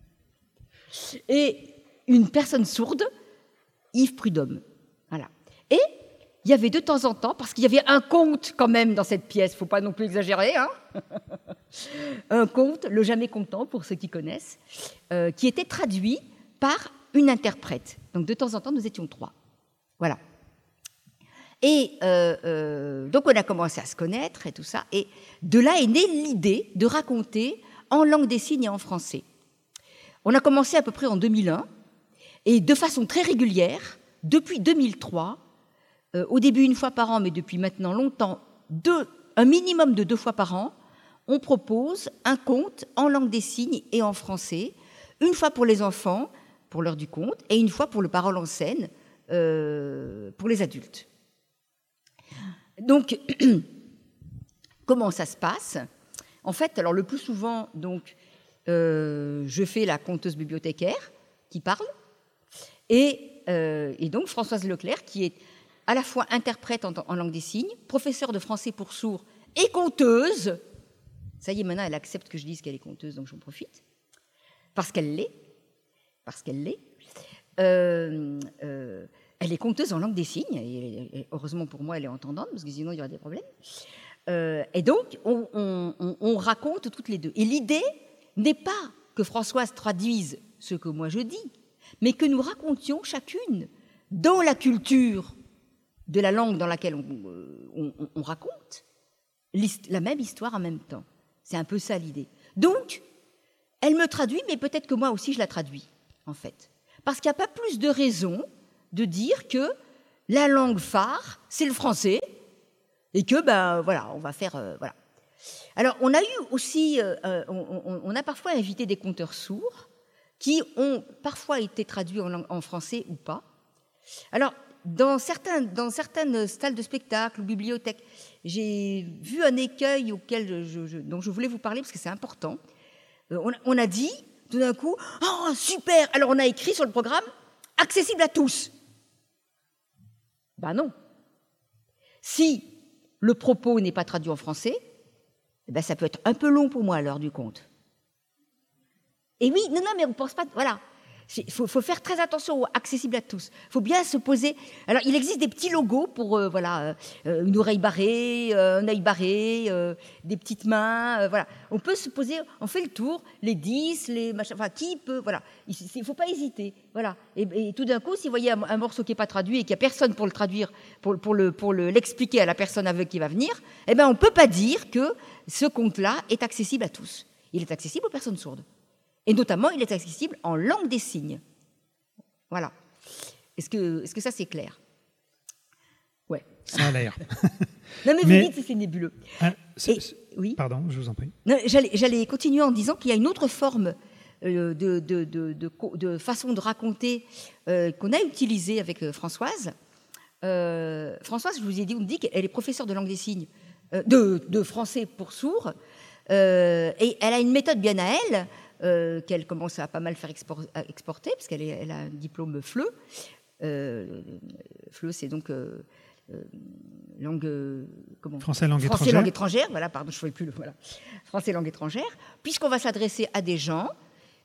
et une personne sourde, Yves Prudhomme. Voilà. Et il y avait de temps en temps, parce qu'il y avait un conte quand même dans cette pièce, faut pas non plus exagérer, hein un conte, le jamais content pour ceux qui connaissent, euh, qui était traduit par une interprète. Donc de temps en temps, nous étions trois. Voilà. Et euh, euh, donc on a commencé à se connaître et tout ça. Et de là est née l'idée de raconter en langue des signes et en français. On a commencé à peu près en 2001 et de façon très régulière, depuis 2003, euh, au début une fois par an, mais depuis maintenant longtemps, un minimum de deux fois par an, on propose un conte en langue des signes et en français, une fois pour les enfants, pour l'heure du conte, et une fois pour le parole en scène, euh, pour les adultes. Donc, comment ça se passe? En fait, alors le plus souvent, donc, euh, je fais la conteuse bibliothécaire qui parle, et, et donc Françoise Leclerc qui est à la fois interprète en, langue des signes, professeure de français pour sourds et conteuse. Ça y est, maintenant, elle accepte que je dise qu'elle est conteuse, donc j'en profite. Parce qu'elle l'est. Parce qu'elle l'est. Euh, euh, elle est conteuse en langue des signes, et, heureusement pour moi, elle est entendante, parce que sinon, il y aurait des problèmes. Euh, et donc, on, on, raconte toutes les deux. Et l'idée n'est pas que Françoise traduise ce que moi je dis, mais que nous racontions chacune dans la culture de la langue dans laquelle on, raconte la même histoire en même temps. C'est un peu ça l'idée. Donc, elle me traduit, mais peut-être que moi aussi je la traduis, en fait. Parce qu'il n'y a pas plus de raison de dire que la langue phare, c'est le français, et que, ben voilà, on va faire. Euh, voilà. Alors, on a eu aussi, euh, on, a parfois invité des conteurs sourds qui ont parfois été traduits en, français ou pas. Alors, dans, certains, dans certaines salles de spectacle ou bibliothèques, j'ai vu un écueil auquel dont je voulais vous parler parce que c'est important. Euh, on, a dit d'un coup, oh super Alors on a écrit sur le programme, accessible à tous. Ben non. Si le propos n'est pas traduit en français, eh ben ça peut être un peu long pour moi à l'heure du compte. Et oui, non, non, mais on ne pense pas. Voilà. Il faut, faire très attention, accessible à tous. Il faut bien se poser. Alors, il existe des petits logos pour, euh, voilà, euh, une oreille barrée, euh, un œil barré, des petites mains, voilà. On peut se poser, on fait le tour, les 10, les machins, enfin, qui peut, voilà. Il ne faut pas hésiter, voilà. Et, tout d'un coup, si vous voyez un, morceau qui n'est pas traduit et qu'il n'y a personne pour le traduire, pour, pour le, pour l'expliquer à la personne avec qui va venir, eh ben, on ne peut pas dire que ce conte-là est accessible à tous. Il est accessible aux personnes sourdes. Et notamment, il est accessible en langue des signes. Voilà. Est-ce que, est que ça, c'est clair? Ouais. Ça a l'air. non, mais, vous dites dites c'est nébuleux. oui. Pardon, je vous en prie. J'allais continuer en disant qu'il y a une autre forme euh, de, de, de, façon de raconter euh, qu'on a utilisée avec Françoise. Françoise, je vous ai dit, on me dit qu'elle est professeure de langue des signes, de, français pour sourds, et elle a une méthode bien à elle, qu'elle commence à pas mal faire exporter, parce qu'elle elle a un diplôme FLE. FLE, c'est donc euh, langue euh, comment français langue français étrangère. langue étrangère voilà pardon je ne plus le voilà français langue étrangère puisqu'on va s'adresser à des gens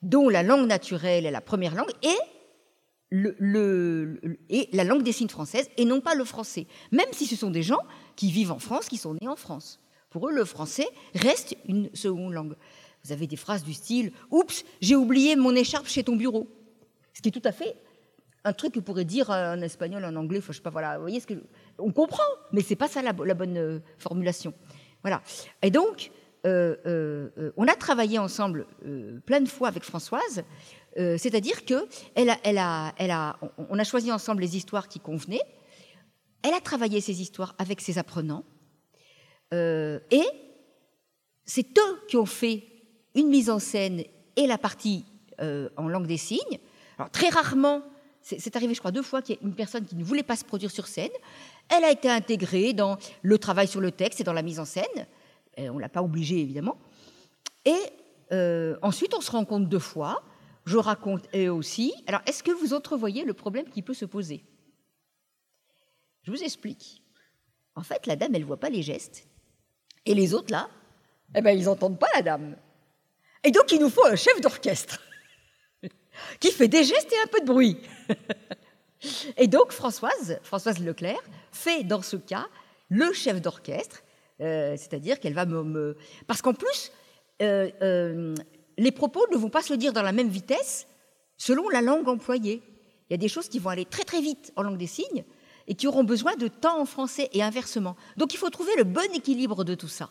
dont la langue naturelle est la première langue et le, le, et la langue des signes française et non pas le français même si ce sont des gens qui vivent en France qui sont nés en France pour eux le français reste une seconde langue vous avez des phrases du style oups j'ai oublié mon écharpe chez ton bureau ce qui est tout à fait un truc que pourrait dire en espagnol, en anglais, je sais pas, voilà, vous voyez ce que on comprend, mais c'est pas ça la, bonne euh, formulation. Voilà. Et donc, euh, euh, on a travaillé ensemble plein de fois avec Françoise, c'est-à-dire que elle a, elle a, elle a, on a choisi ensemble les histoires qui convenaient. Elle a travaillé ces histoires avec ses apprenants, et c'est eux qui ont fait une mise en scène et la partie en langue des signes. Très rarement, c'est arrivé, je crois, deux fois qu'il y a une personne qui ne voulait pas se produire sur scène. Elle a été intégrée dans le travail sur le texte et dans la mise en scène. on ne l'a pas obligée, évidemment. Et euh, ensuite, on se rencontre deux fois. Je raconte eux aussi. Alors, est-ce que vous entrevoyez le problème qui peut se poser? Je vous explique. En fait, la dame, elle ne voit pas les gestes. Et les autres, là, eh ben, ils n'entendent pas la dame. Et donc, il nous faut un chef d'orchestre qui fait des gestes et un peu de bruit. et donc Françoise, Françoise Leclerc, fait dans ce cas le chef d'orchestre, euh, c'est-à-dire qu'elle va me, Parce qu'en plus, euh, euh, les propos ne vont pas se dire dans la même vitesse selon la langue employée. Il y a des choses qui vont aller très très vite en langue des signes et qui auront besoin de temps en français et inversement. Donc il faut trouver le bon équilibre de tout ça.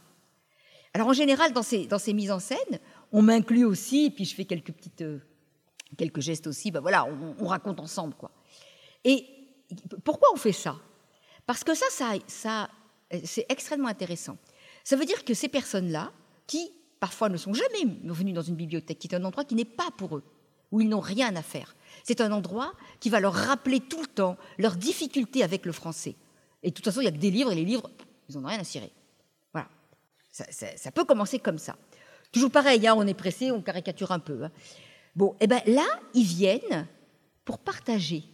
Alors en général, dans ces, dans ces mises en scène, on m'inclut aussi, et puis je fais quelques petites quelques gestes aussi, ben voilà, on, raconte ensemble. quoi. Et pourquoi on fait ça? Parce que ça, ça, ça c'est extrêmement intéressant. Ça veut dire que ces personnes-là, qui parfois ne sont jamais venues dans une bibliothèque, qui est un endroit qui n'est pas pour eux, où ils n'ont rien à faire, c'est un endroit qui va leur rappeler tout le temps leurs difficultés avec le français. Et de toute façon, il n'y a que des livres, et les livres, ils n'en ont rien à cirer. Voilà. Ça, peut commencer comme ça. Toujours pareil, hein, on est pressé, on caricature un peu. Hein. Bon, et eh ben là, ils viennent pour partager.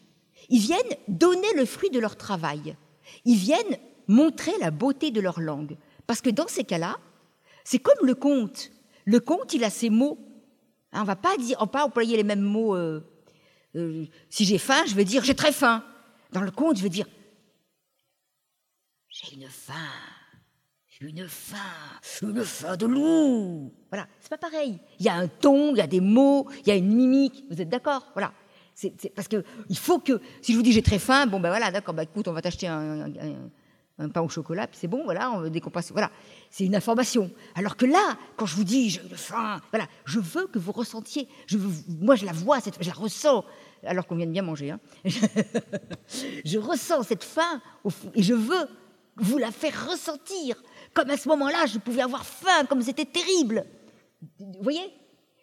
Ils viennent donner le fruit de leur travail. Ils viennent montrer la beauté de leur langue. Parce que dans ces cas-là, c'est comme le conte. Le conte, il a ses mots. Hein, on va pas dire, on va pas employer les mêmes mots. Euh, euh, si j'ai faim, je vais dire j'ai très faim. Dans le conte, je vais dire j'ai une faim une faim, une faim de loup. Voilà, c'est pas pareil. Il y a un ton, il y a des mots, il y a une mimique. Vous êtes d'accord? Voilà. C'est, parce que il faut que, si je vous dis j'ai très faim, bon ben voilà, d'accord, bah écoute, on va t'acheter un, pain au chocolat, puis c'est bon, voilà, on, dès qu'on voilà, c'est une information. Alors que là, quand je vous dis j'ai faim, voilà, je veux que vous ressentiez, je moi je la vois, cette, je la ressens, alors qu'on vient de bien manger. Hein. je ressens cette faim et je veux vous la faire ressentir comme à ce moment-là, je pouvais avoir faim, comme c'était terrible. Vous voyez?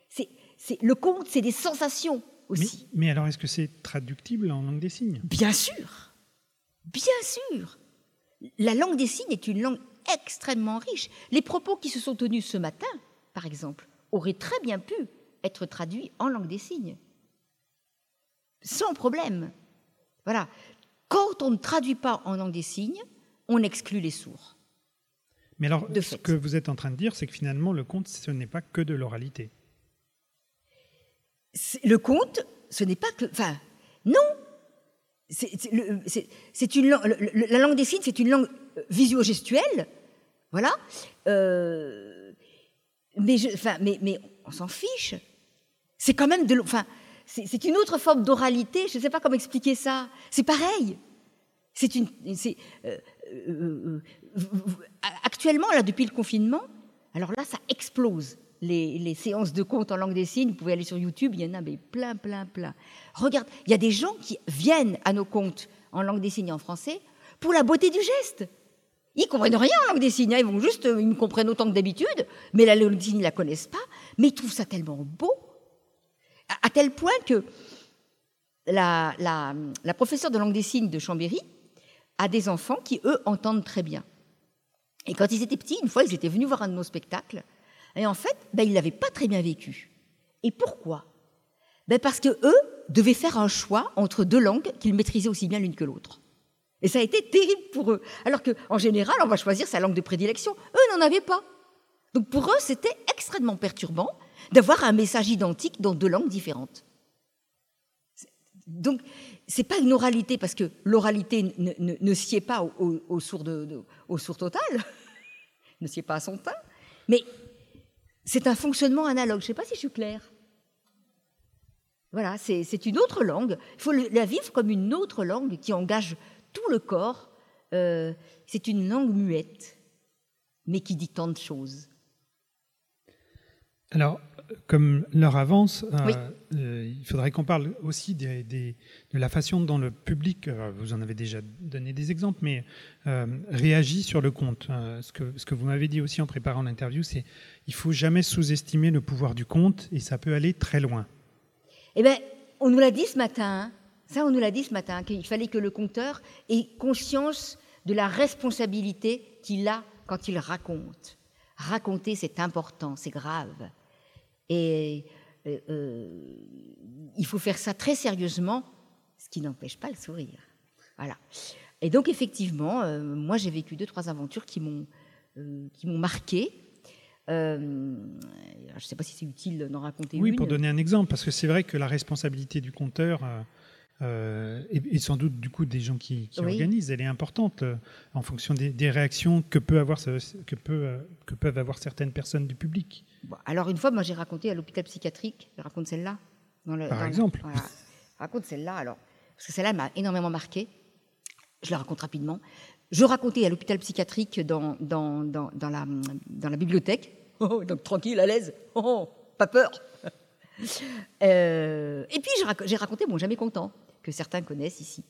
C'est, Le conte, c'est des sensations aussi. Mais, alors, est-ce que c'est traductible en langue des signes? Bien sûr. Bien sûr. La langue des signes est une langue extrêmement riche. Les propos qui se sont tenus ce matin, par exemple, auraient très bien pu être traduits en langue des signes. Sans problème. Voilà. Quand on ne traduit pas en langue des signes, on exclut les sourds. Mais alors, ce que vous êtes en train de dire, c'est que finalement, le conte, ce n'est pas que de l'oralité. Le conte, ce n'est pas que. Enfin, non c'est une la langue des signes, c'est une langue euh, visio-gestuelle, voilà. Euh, mais, je, enfin, mais, mais on s'en fiche. C'est quand même de, enfin, c'est une autre forme d'oralité. Je ne sais pas comment expliquer ça. C'est pareil. C'est une, euh, actuellement, là, depuis le confinement, alors là, ça explose. Les, séances de contes en langue des signes, vous pouvez aller sur YouTube, il y en a mais plein, plein, plein. Regarde, il y a des gens qui viennent à nos contes en langue des signes en français pour la beauté du geste. Ils comprennent rien en langue des signes, hein. ils vont juste, ils me comprennent autant que d'habitude, mais la langue des signes, ils la connaissent pas, mais ils trouvent ça tellement beau, à, tel point que la, la, professeure de langue des signes de Chambéry a des enfants qui, eux, entendent très bien. Et quand ils étaient petits, une fois, ils étaient venus voir un de nos spectacles, et en fait, ben, ils ne l'avaient pas très bien vécu. Et pourquoi? Ben, Parce que eux devaient faire un choix entre deux langues qu'ils maîtrisaient aussi bien l'une que l'autre. Et ça a été terrible pour eux. Alors qu'en général, on va choisir sa langue de prédilection. Eux n'en avaient pas. Donc pour eux, c'était extrêmement perturbant d'avoir un message identique dans deux langues différentes. Donc, c'est pas une oralité, parce que l'oralité ne, ne, sied pas au, sourd, total, ne sied pas à son teint, mais c'est un fonctionnement analogue. Je ne sais pas si je suis claire. Voilà, c'est une autre langue. Il faut la vivre comme une autre langue qui engage tout le corps. Euh, c'est une langue muette, mais qui dit tant de choses. Alors, comme l'heure avance, euh, euh, il faudrait qu'on parle aussi de la façon dont le public, vous en avez déjà donné des exemples, mais réagit sur le conte. ce, que, ce que vous m'avez dit aussi en préparant l'interview, c'est il faut jamais sous-estimer le pouvoir du conte et ça peut aller très loin. Eh bien, on nous l'a dit ce matin, hein. ça on nous l'a dit ce matin, qu'il fallait que le conteur ait conscience de la responsabilité qu'il a quand il raconte. Raconter, c'est important, c'est grave. Et euh, euh, il faut faire ça très sérieusement, ce qui n'empêche pas le sourire. Voilà. Et donc effectivement, euh, moi j'ai vécu deux trois aventures qui m'ont qui m'ont marqué euh, je ne sais pas si c'est utile d'en raconter oui, une. Oui, pour donner un exemple, parce que c'est vrai que la responsabilité du compteur et, sans doute du coup des gens qui, organisent, elle est importante en fonction des, réactions que, peut avoir, que, peut, que peuvent avoir certaines personnes du public. Alors une fois, moi j'ai raconté à l'hôpital psychiatrique, je raconte celle-là. Par exemple. je raconte celle-là alors, parce que celle-là m'a énormément marqué. Je la raconte rapidement. Je racontais à l'hôpital psychiatrique dans, dans, dans, la, dans la bibliothèque, oh, donc tranquille, à l'aise, oh, pas peur. Euh, et puis j'ai raconté mon jamais content, que certains connaissent ici.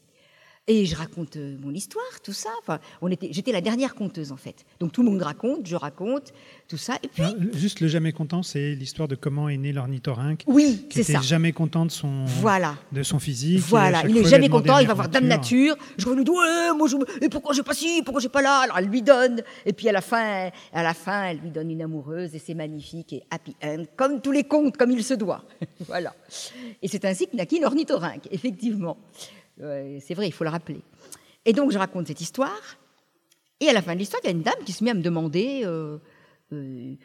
Et je raconte euh, mon histoire, tout ça. Enfin, on était, j'étais la dernière conteuse en fait. Donc tout le monde raconte, je raconte, tout ça. Et puis juste le jamais content, c'est l'histoire de comment est né l'ornithorynque. Oui, c'est ça. Jamais content de son, voilà, de son physique. Voilà, il est jamais content. Il va voir Dame Nature. Je lui dis ouais, moi je, et pourquoi j'ai pas ci, pourquoi j'ai pas là? Alors elle lui donne. Et puis à la fin, à la fin, elle lui donne une amoureuse et c'est magnifique et happy end, comme tous les contes, comme il se doit. voilà. Et c'est ainsi que naquit l'ornithorynque, effectivement c'est vrai, il faut le rappeler. Et donc, je raconte cette histoire. Et à la fin de l'histoire, il y a une dame qui se met à me demander euh, euh,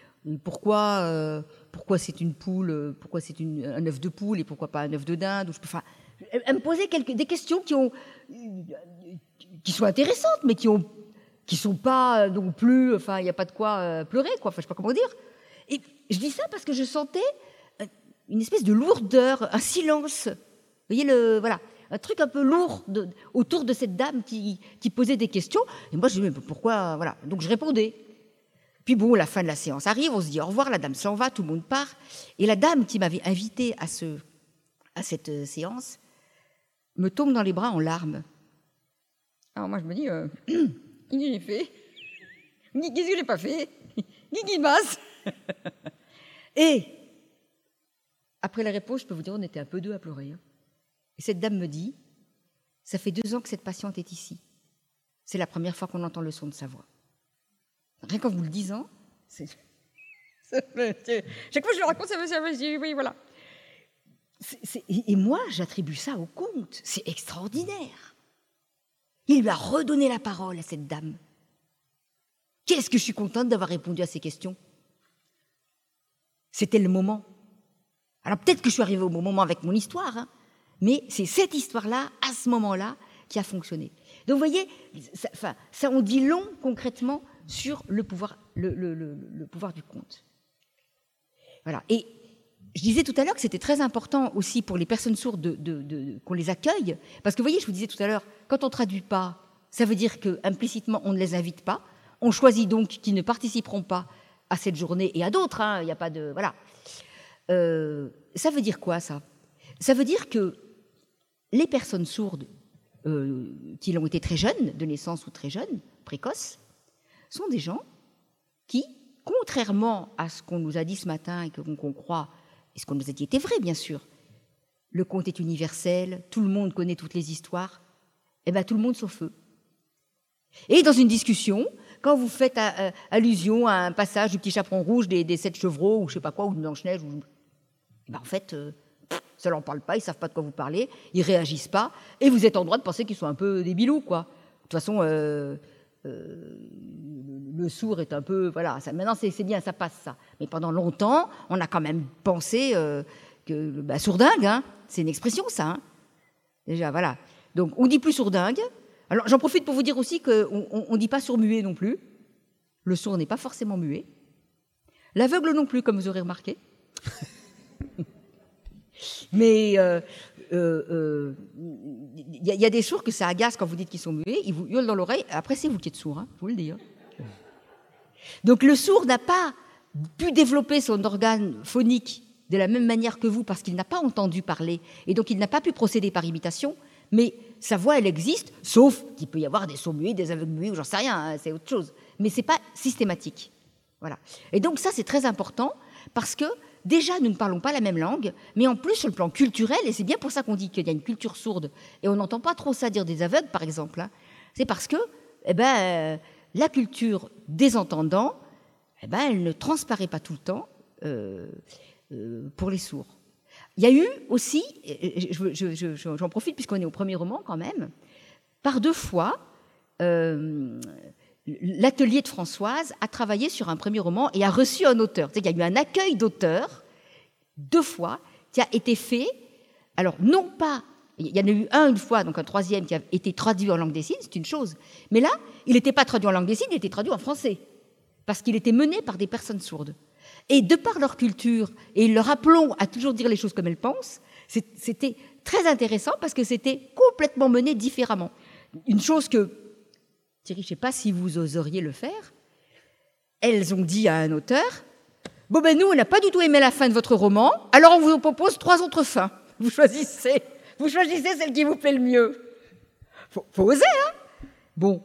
pourquoi, euh, pourquoi c'est une poule, pourquoi c'est un œuf de poule et pourquoi pas un œuf de dinde. Enfin, elle me posait quelques, des questions qui, ont, qui sont intéressantes, mais qui qui sont pas non plus, enfin, il n'y a pas de quoi pleurer, quoi. Enfin, je sais pas comment dire. Et je dis ça parce que je sentais une espèce de lourdeur, un silence. Vous voyez le, voilà un truc un peu lourd autour de cette dame qui, posait des questions. Et moi, je me dis, mais pourquoi Voilà. Donc, je répondais. Puis bon, la fin de la séance arrive, on se dit au revoir, la dame s'en va, tout le monde part. Et la dame qui m'avait invité à, ce, à cette euh, séance me tombe dans les bras en larmes. Alors moi, je me dis, euh, qu'est-ce que j'ai fait? Qu'est-ce que j'ai pas fait? Qu'est-ce qui passe? Et après la réponse, je peux vous dire, on était un peu deux à pleurer. Hein. Et cette dame me dit, ça fait deux ans que cette patiente est ici. C'est la première fois qu'on entend le son de sa voix. Rien qu'en vous le disant, c'est... Chaque fois que je le raconte, ça me dit, oui, voilà. Et moi, j'attribue ça au conte. C'est extraordinaire. Il lui a redonné la parole à cette dame. Qu'est-ce que je suis contente d'avoir répondu à ces questions C'était le moment. Alors peut-être que je suis arrivée au bon moment avec mon histoire, hein, mais c'est cette histoire-là, à ce moment-là, qui a fonctionné. Donc vous voyez, ça, enfin, ça on dit long concrètement sur le pouvoir, le, pouvoir du conte. Voilà. Et je disais tout à l'heure que c'était très important aussi pour les personnes sourdes de, qu'on les accueille, parce que vous voyez, je vous disais tout à l'heure, quand on traduit pas, ça veut dire que implicitement on ne les invite pas. On choisit donc qu'ils ne participeront pas à cette journée et à d'autres. Hein, il n'y a pas de voilà. Euh, ça veut dire quoi ça? Ça veut dire que les personnes sourdes euh, qui l'ont été très jeunes, de naissance ou très jeunes, précoces, sont des gens qui, contrairement à ce qu'on nous a dit ce matin et qu'on croit, et ce qu'on nous a dit était vrai, bien sûr, le conte est universel, tout le monde connaît toutes les histoires, et eh bien tout le monde sauf eux. Et dans une discussion, quand vous faites euh, euh, allusion à un passage du petit chaperon rouge des, sept chevreaux, ou je sais pas quoi, ou de Blanche-Neige, eh ben, en fait, ça leur parle pas, ils savent pas de quoi vous parlez, ils réagissent pas, et vous êtes en droit de penser qu'ils sont un peu débilous, quoi. De toute façon, le sourd est un peu, voilà, maintenant c'est bien, ça passe ça. Mais pendant longtemps, on a quand même pensé que, bah, sourdingue, hein, c'est une expression ça. Hein. Déjà, voilà. Donc, on dit plus sourdingue. Alors, j'en profite pour vous dire aussi qu'on ne dit pas sourd-muet non plus. Le sourd n'est pas forcément muet. L'aveugle non plus, comme vous aurez remarqué. Mais il euh, euh, euh, y, a des sourds que ça agace quand vous dites qu'ils sont muets. Ils vous hurlent dans l'oreille. Après, c'est vous qui êtes sourd, hein, je vous le dis. Hein. Donc, le sourd n'a pas pu développer son organe phonique de la même manière que vous parce qu'il n'a pas entendu parler et donc il n'a pas pu procéder par imitation, mais sa voix, elle existe, sauf qu'il peut y avoir des sourds muets, des aveugles muets, ou j'en sais rien, hein, c'est autre chose. Mais c'est pas systématique. Voilà. Et donc ça, c'est très important parce que déjà, nous ne parlons pas la même langue, mais en plus, sur le plan culturel, et c'est bien pour ça qu'on dit qu'il y a une culture sourde, et on n'entend pas trop ça dire des aveugles, par exemple, hein, c'est parce que eh ben, euh, la culture des entendants, eh ben, elle ne transparaît pas tout le temps. Euh, euh, pour les sourds. Il y a eu aussi, j'en profite puisqu'on est au premier roman quand même, par deux fois, l'atelier de Françoise a travaillé sur un premier roman et a reçu un auteur. Il y a eu un accueil d'auteur deux fois qui a été fait. Alors non pas, il y en a eu un une fois, donc un troisième qui a été traduit en langue des signes, c'est une chose. Mais là, il n'était pas traduit en langue des signes, il était traduit en français parce qu'il était mené par des personnes sourdes. Et de par leur culture et leur aplomb à toujours dire les choses comme elles pensent, c'était très intéressant parce que c'était complètement mené différemment. Une chose que, Thierry, je ne sais pas si vous oseriez le faire, elles ont dit à un auteur, bon ben nous, on n'a pas du tout aimé la fin de votre roman, alors on vous propose trois autres fins. Vous choisissez, vous choisissez celle qui vous plaît le mieux. Faut, faut oser, hein Bon,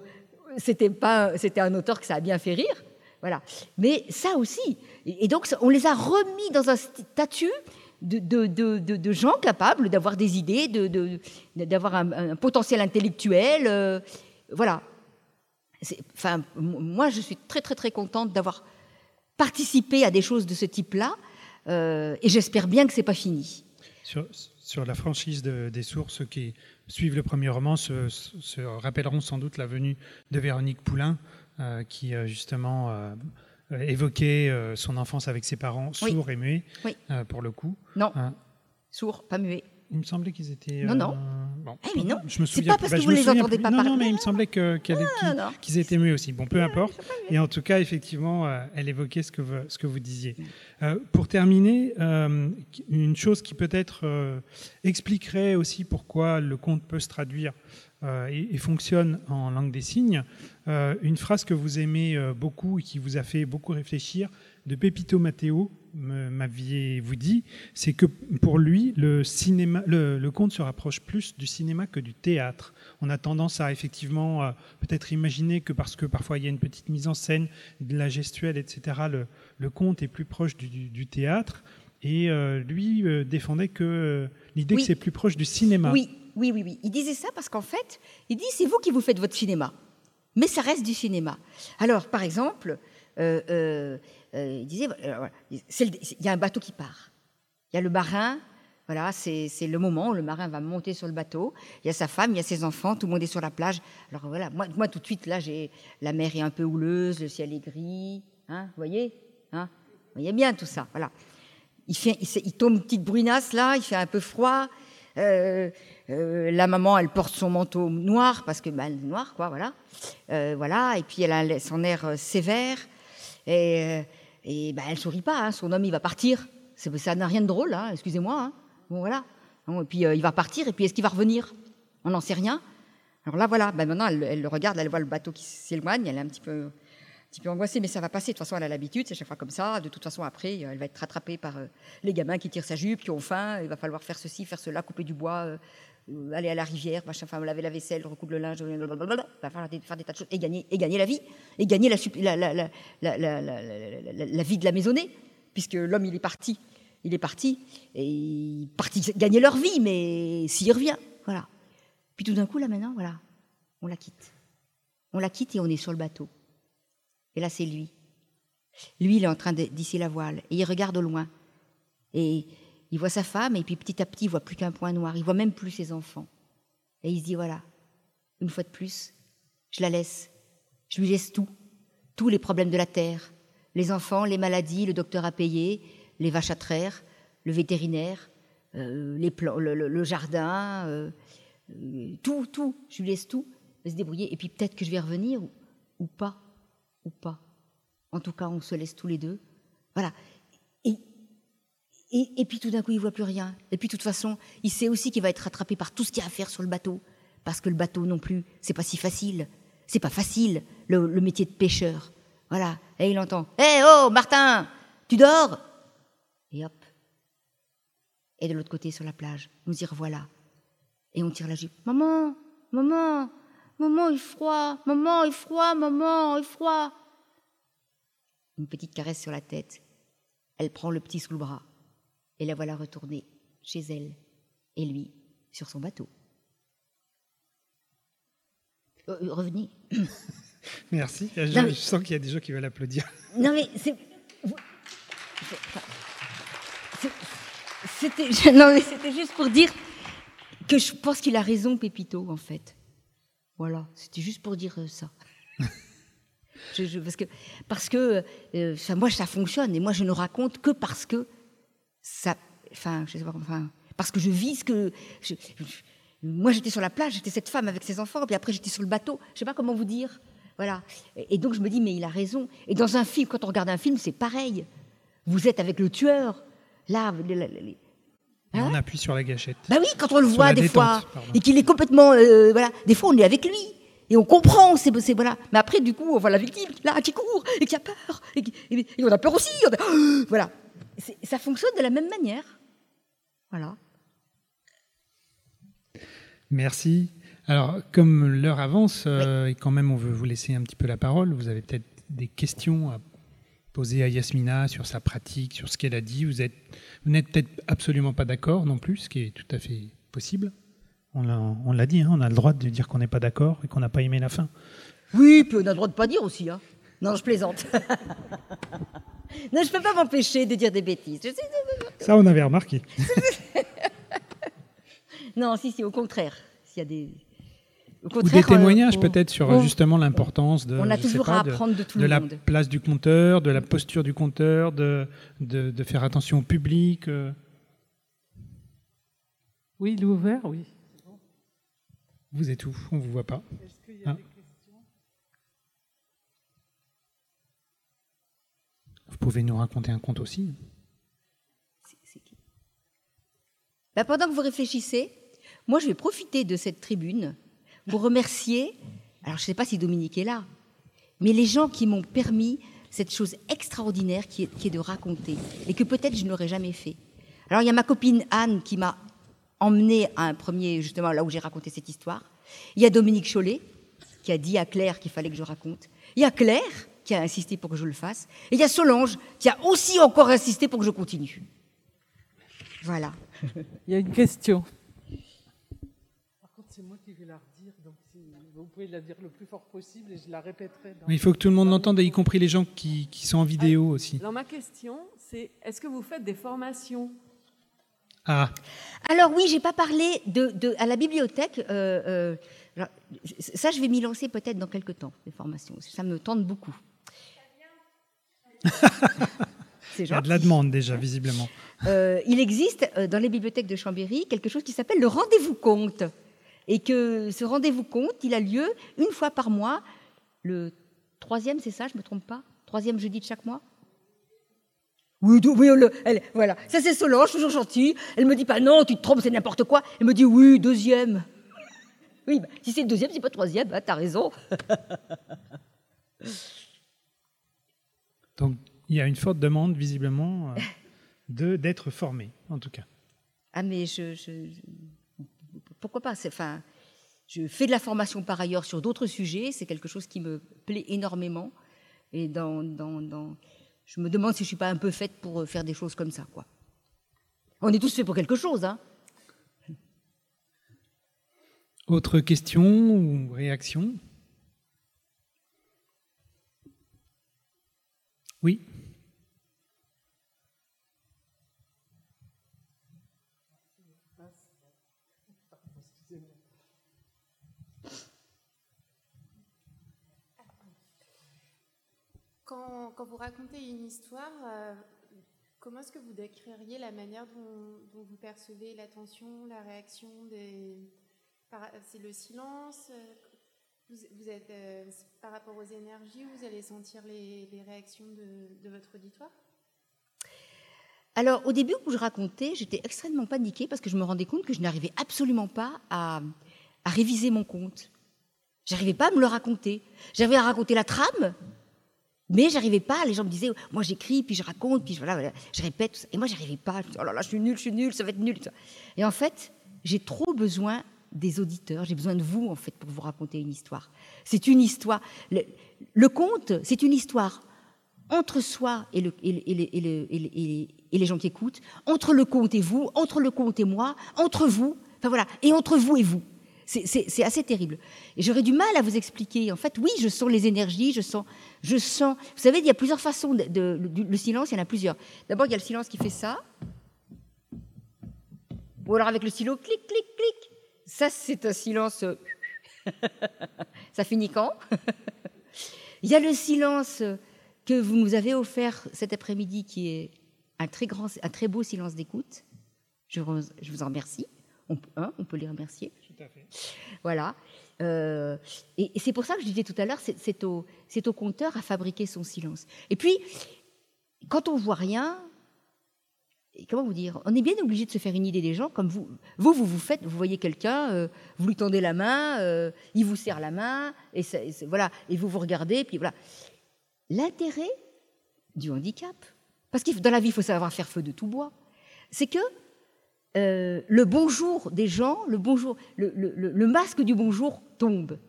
c'était pas, c'était un auteur que ça a bien fait rire, voilà. Mais ça aussi, et donc, on les a remis dans un statut de, gens capables d'avoir des idées, d'avoir un, potentiel intellectuel. Euh, voilà. Enfin, moi, je suis très, très, très contente d'avoir participé à des choses de ce type-là. Euh, et j'espère bien que ce n'est pas fini. Sur, la franchise des sources qui suivent le premier roman se, rappelleront sans doute la venue de Véronique Poulain, euh, qui justement euh, évoquer euh, son enfance avec ses parents sourds et muets, pour le coup. Non, sourds, pas muets. Il me semblait qu'ils étaient. Non, non. Bon, eh, mais non. Je me souviens. pas parce bah, que vous les entendez pas non, parler. Non, mais il me semblait ah, qu'ils étaient muets aussi. Bon, peu importe. Et en tout cas, effectivement, elle évoquait ce que vous, ce que vous disiez. pour terminer, une chose qui peut-être expliquerait aussi pourquoi le conte peut se traduire euh, et, fonctionne en langue des signes. Euh, une phrase que vous aimez euh, beaucoup et qui vous a fait beaucoup réfléchir, de Pepito Matteo, m'aviez-vous dit, c'est que pour lui, le, cinéma, le, conte se rapproche plus du cinéma que du théâtre. On a tendance à effectivement peut-être imaginer que parce que parfois il y a une petite mise en scène, de la gestuelle, etc., le, le conte est plus proche du, théâtre. Et lui défendait que l'idée que c'est plus proche du cinéma. Oui, oui, oui, oui. Il disait ça parce qu'en fait, il dit c'est vous qui vous faites votre cinéma, mais ça reste du cinéma. Alors, par exemple, euh, euh, euh, il disait il y a un bateau qui part. Il y a le marin. Voilà, c'est le moment où le marin va monter sur le bateau. Il y a sa femme, il y a ses enfants, tout le monde est sur la plage. Alors voilà, moi, tout de suite, là, j'ai la mer est un peu houleuse, le ciel est gris. Hein, vous voyez hein Vous voyez bien tout ça. Voilà. Il, tombe une petite brunasse là, il fait un peu froid. Euh, euh, la maman, elle porte son manteau noir parce que est noire, quoi, voilà. Euh, voilà. Et puis elle a son air sévère et, et bah, elle sourit pas. Hein. Son homme, il va partir. Ça n'a rien de drôle, hein, excusez-moi. Hein. Bon, voilà. et puis il va partir. Et puis est-ce qu'il va revenir? On n'en sait rien. Alors là, voilà. Bah, maintenant, elle, le regarde, elle voit le bateau qui s'éloigne. Elle est un petit peu un petit peu angoissée, mais ça va passer. De toute façon, elle a l'habitude, c'est chaque fois comme ça. De toute façon, après, elle va être rattrapée par les gamins qui tirent sa jupe, qui ont faim. Il va falloir faire ceci, faire cela, couper du bois, euh, aller à la rivière, machin, enfin, laver la vaisselle, recoudre le linge, faire des, tas de choses et gagner, la vie, et gagner la, la, vie de la maisonnée, puisque l'homme, il est parti. Il est parti, et parti gagner leur vie, mais s'il revient, voilà. Puis tout d'un coup, là maintenant, voilà, on la quitte. On la quitte et on est sur le bateau. Et là, c'est lui. Lui, il est en train d'hisser la voile, et il regarde au loin. Et il voit sa femme, et puis petit à petit, il voit plus qu'un point noir. Il voit même plus ses enfants. Et il se dit voilà, une fois de plus, je la laisse. Je lui laisse tout, tous les problèmes de la terre, les enfants, les maladies, le docteur à payer, les vaches à traire, le vétérinaire, euh, les plans, le, jardin, euh, euh, tout, tout. Je lui laisse tout, je vais se débrouiller. Et puis peut-être que je vais revenir ou pas, ou pas. En tout cas, on se laisse tous les deux. Voilà. Et, puis tout d'un coup, il voit plus rien. Et puis de toute façon, il sait aussi qu'il va être rattrapé par tout ce qu'il y a à faire sur le bateau. Parce que le bateau non plus, c'est pas si facile. C'est pas facile, le, métier de pêcheur. Voilà. Et il entend Hé, oh, Martin, tu dors? Et hop. Et de l'autre côté, sur la plage, nous y revoilà. Et on tire la jupe. Maman, maman, maman, il froid, maman, il froid, maman, il froid. Une petite caresse sur la tête. Elle prend le petit sous le bras. Et la voilà retourner chez elle. Et lui, sur son bateau. Euh, euh, revenez. Merci. Je, Non, mais- je sens qu'il y a des gens qui veulent applaudir. Non mais c'est. C'était non mais c'était juste pour dire que je pense qu'il a raison Pépito en fait. Voilà, c'était juste pour dire euh, ça. Je- je- parce que parce que euh, ça, moi ça fonctionne et moi je ne raconte que parce que ça enfin je sais pas enfin parce que je vis ce que je- je- moi j'étais sur la plage, j'étais cette femme avec ses enfants puis après j'étais sur le bateau, je sais pas comment vous dire. Voilà. Et, et donc je me dis mais il a raison et dans un film quand on regarde un film c'est pareil. Vous êtes avec le tueur. Là, les- les- les- Et Hein on appuie sur la gâchette. bah oui, quand on le Sur voit des détente, fois pardon. et qu'il est complètement, euh, voilà, des fois on est avec lui et on comprend, c'est voilà. Mais après du coup on voit la victime là qui court et qui a peur et, qui- et- et on a peur aussi. on a- voilà, ça fonctionne de la même manière. Voilà. Merci. Alors, comme l'heure avance, euh, et quand même on veut vous laisser un petit peu la parole, vous avez peut-être des questions à poser à Yasmina sur sa pratique, sur ce qu'elle a dit. Vous êtes, vous n'êtes peut-être absolument pas d'accord non plus, ce qui est tout à fait possible. On l'a, on l'a dit, hein, on a le droit de dire qu'on n'est pas d'accord et qu'on n'a pas aimé la fin. Oui, puis on a le droit de pas dire aussi. Hein. Non, je plaisante. non, je peux pas m'empêcher de dire des bêtises. Ça, on avait remarqué. Non, si, si, au contraire. S'il y a des. Au Ou des témoignages euh, peut-être sur on- justement l'importance de, On a toujours pas, à de- apprendre de tout de le la monde. place du compteur, de la posture du compteur, de, de, de faire attention au public. euh. Oui, il est ouvert, oui. Vous êtes où? On vous voit pas. Est-ce qu'il y a Ah. des questions Vous pouvez nous raconter un conte aussi. Bah, pendant que vous réfléchissez, moi je vais profiter de cette tribune pour remercier, alors je ne sais pas si Dominique est là, mais les gens qui m'ont permis cette chose extraordinaire qui est, qui est de raconter et que peut-être je n'aurais jamais fait. Alors il y a ma copine Anne qui m'a emmenée à un premier, justement là où j'ai raconté cette histoire. Il y a Dominique Chollet qui a dit à Claire qu'il fallait que je raconte. Il y a Claire qui a insisté pour que je le fasse. Et il y a Solange qui a aussi encore insisté pour que je continue. Voilà. Il y a une question. Par contre, c'est moi qui vais la redire, donc vous pouvez la dire le plus fort possible et je la répéterai. Dans... Il faut que tout le monde l'entende, y compris les gens qui, qui sont en vidéo aussi. Alors ma question, c'est est-ce que vous faites des formations? Ah, Alors oui, j'ai pas parlé de, de- à la bibliothèque. euh, euh, alors, ça, je vais m'y lancer peut-être dans quelques temps, les formations. Ça me tente beaucoup. Il y a de la demande déjà, visiblement. Euh, il existe euh, dans les bibliothèques de Chambéry quelque chose qui s'appelle le rendez-vous compte. Et que ce rendez-vous compte, il a lieu une fois par mois, le troisième, c'est ça, je ne me trompe pas? Troisième jeudi de chaque mois? Oui, oui, le- elle- voilà. Ça, c'est Solange, toujours gentille. Elle me dit pas non, tu te trompes, c'est n'importe quoi. Elle me dit oui, deuxième. Oui, bah, si c'est le deuxième, c'est pas le troisième, bah, t'as raison. Donc, il y a une forte demande, visiblement, euh, de d'être formé, en tout cas. Ah, mais je. je- je- pourquoi pas? Enfin, je fais de la formation par ailleurs sur d'autres sujets. C'est quelque chose qui me plaît énormément. Et dans, dans, je me demande si je ne suis pas un peu faite pour faire des choses comme ça. Quoi. On est tous faits pour quelque chose. Hein Autre question ou réaction? Oui. Quand, vous racontez une histoire, euh, comment est-ce que vous décririez la manière dont, vous percevez l'attention, la réaction des... C'est le silence vous, êtes, euh, par rapport aux énergies, vous allez sentir les, réactions de, votre auditoire? Alors, au début, où je racontais, j'étais extrêmement paniquée parce que je me rendais compte que je n'arrivais absolument pas à, réviser mon conte. J'arrivais pas à me le raconter. J'arrivais à raconter la trame, mais j'arrivais pas. Les gens me disaient, moi j'écris, puis je raconte, puis je, voilà, je répète. Et moi, j'arrivais pas. oh là là, je suis nulle, je suis nulle, ça va être nul. Et en fait, j'ai trop besoin des auditeurs. J'ai besoin de vous, en fait, pour vous raconter une histoire. C'est une histoire. Le, conte, c'est une histoire entre soi et, le, et, et, et, les gens qui écoutent, entre le conte et vous, entre le conte et moi, entre vous, enfin voilà, et entre vous et vous. C'est assez terrible. Et j'aurais du mal à vous expliquer. En fait, oui, je sens les énergies, je sens, je sens. Vous savez, il y a plusieurs façons de, le silence. Il y en a plusieurs. D'abord, il y a le silence qui fait ça, ou alors avec le stylo, clic, clic, clic. Ça, c'est un silence. ça finit quand? Il y a le silence que vous nous avez offert cet après-midi, qui est un très grand, un très beau silence d'écoute. Je, vous en remercie. On, hein, on peut les remercier. Voilà. Euh, et, c'est pour ça que je disais tout à l'heure, c'est au, au compteur à fabriquer son silence. Et puis, quand on voit rien, comment vous dire On est bien obligé de se faire une idée des gens, comme vous. Vous, vous, vous faites, vous voyez quelqu'un, euh, vous lui tendez la main, euh, il vous serre la main, et, voilà, et vous vous regardez, puis voilà. L'intérêt du handicap, parce que dans la vie, il faut savoir faire feu de tout bois, c'est que euh, le bonjour des gens, le, bonjour, le, masque du bonjour tombe.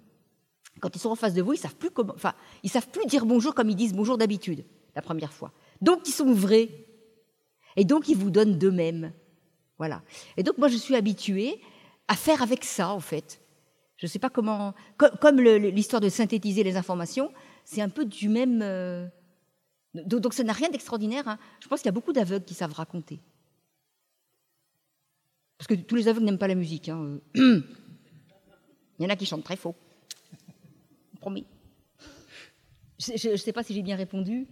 Quand ils sont en face de vous, ils savent ils savent plus dire bonjour comme ils disent bonjour d'habitude la première fois. Donc ils sont vrais, et donc ils vous donnent d'eux-mêmes. Voilà. Et donc moi je suis habituée à faire avec ça en fait. Je ne sais pas comment, comme, l'histoire de synthétiser les informations, c'est un peu du même. Euh, donc, ça n'a rien d'extraordinaire. Hein. Je pense qu'il y a beaucoup d'aveugles qui savent raconter. Parce que tous les aveugles n'aiment pas la musique. Hein. Il y en a qui chantent très faux. Promis. Je ne sais pas si j'ai bien répondu.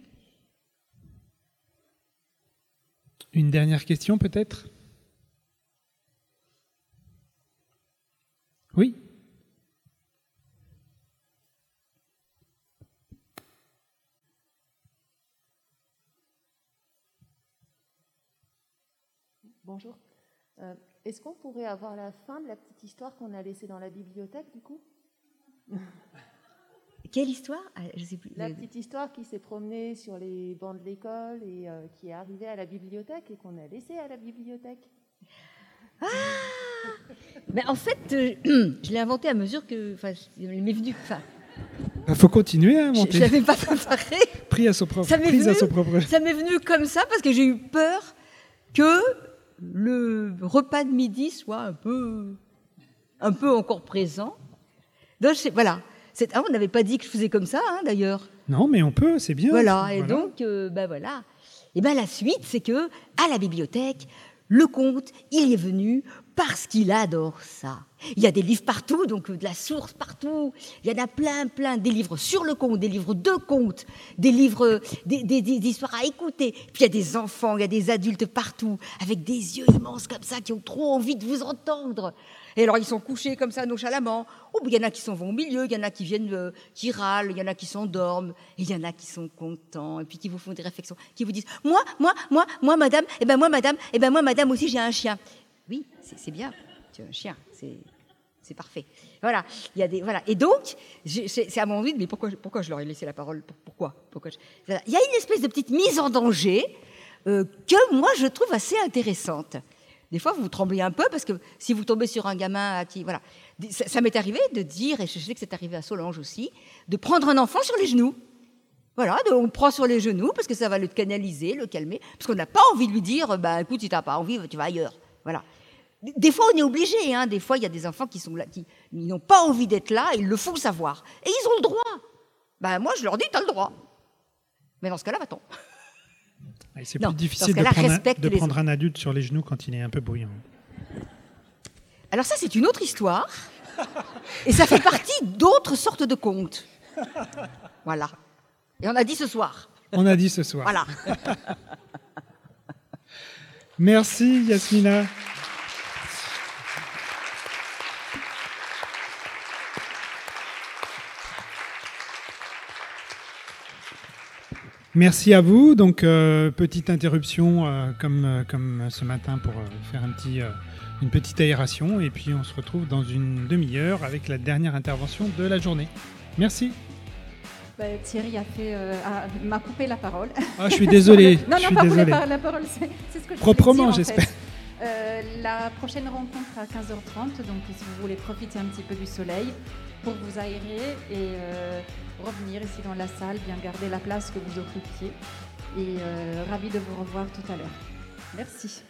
Une dernière question peut-être? Oui? Bonjour. Euh, est-ce qu'on pourrait avoir la fin de la petite histoire qu'on a laissée dans la bibliothèque, du coup? Quelle histoire? Ah, Je sais plus. La petite histoire qui s'est promenée sur les bancs de l'école et euh, qui est arrivée à la bibliothèque et qu'on a laissée à la bibliothèque. Ah Mais en fait, euh, je l'ai inventée à mesure que. Enfin, il m'est venu. Enfin, il faut continuer à inventer. Je ne l'avais pas préparé. Pris à son propre. Ça m'est venu comme ça parce que j'ai eu peur que le repas de midi soit un peu, un peu encore présent. Donc, voilà. Ah, on n'avait pas dit que je faisais comme ça, hein, d'ailleurs. Non, mais on peut, c'est bien. Voilà, et donc, ben voilà. Et ben la suite, c'est que à la bibliothèque, le comte, il est venu parce qu'il adore ça. Il y a des livres partout, donc de la source partout. Il y en a plein, plein. Des livres sur le conte, des livres de contes, des livres, des, des, histoires à écouter. Puis il y a des enfants, il y a des adultes partout, avec des yeux immenses comme ça, qui ont trop envie de vous entendre. Et alors ils sont couchés comme ça nonchalamment. Ou il y en a qui s'en vont au milieu, il y en a qui viennent, euh, qui râlent, il y en a qui s'endorment, et il y en a qui sont contents, et puis qui vous font des réflexions, qui vous disent moi, moi, moi, moi, madame, et eh ben moi, madame, et eh ben moi, madame aussi j'ai un chien. Oui, c'est bien. Tu as un chien, c'est parfait. Voilà, il y a des voilà. Et donc, c'est à mon avis, mais pourquoi, pourquoi je leur ai laissé la parole? Pourquoi, pourquoi Il y a une espèce de petite mise en danger euh, que moi je trouve assez intéressante. Des fois, vous tremblez un peu parce que si vous tombez sur un gamin à qui. Voilà. Ça, m'est arrivé de dire, et je sais que c'est arrivé à Solange aussi, de prendre un enfant sur les genoux. Voilà, de- on le prend sur les genoux parce que ça va le canaliser, le calmer, parce qu'on n'a pas envie de lui dire, bah, écoute, si tu n'as pas envie, tu vas ailleurs. Voilà. Des- fois, on est obligé. Hein. Des fois, il y a des enfants qui sont là, qui n'ont pas envie d'être là, ils le font savoir. Et ils ont le droit. Ben, moi, je leur dis, tu as le droit. Mais dans ce cas-là, va-t'en. C'est plus difficile de, les prendre un adulte sur les genoux quand il est un peu bruyant. Alors ça, c'est une autre histoire. Et ça fait partie d'autres sortes de contes. Voilà. Et on a dit ce soir. On a dit ce soir. Voilà. Merci Yasmina. Merci à vous. Donc, euh, petite interruption euh, comme, euh, comme ce matin pour faire un petit, une petite aération. Et puis, on se retrouve dans une demi-heure avec la dernière intervention de la journée. Merci. Bah, Thierry a fait, a- m'a coupé la parole. Ah, je suis désolé. non, je non, suis pas désolé. coupé par la parole, c'est ce que je Proprement, en j'espère. fait. La prochaine rencontre à 15h30, donc si vous voulez profiter un petit peu du soleil pour vous aérer et revenir ici dans la salle, bien garder la place que vous occupiez. Et euh, ravi de vous revoir tout à l'heure. Merci.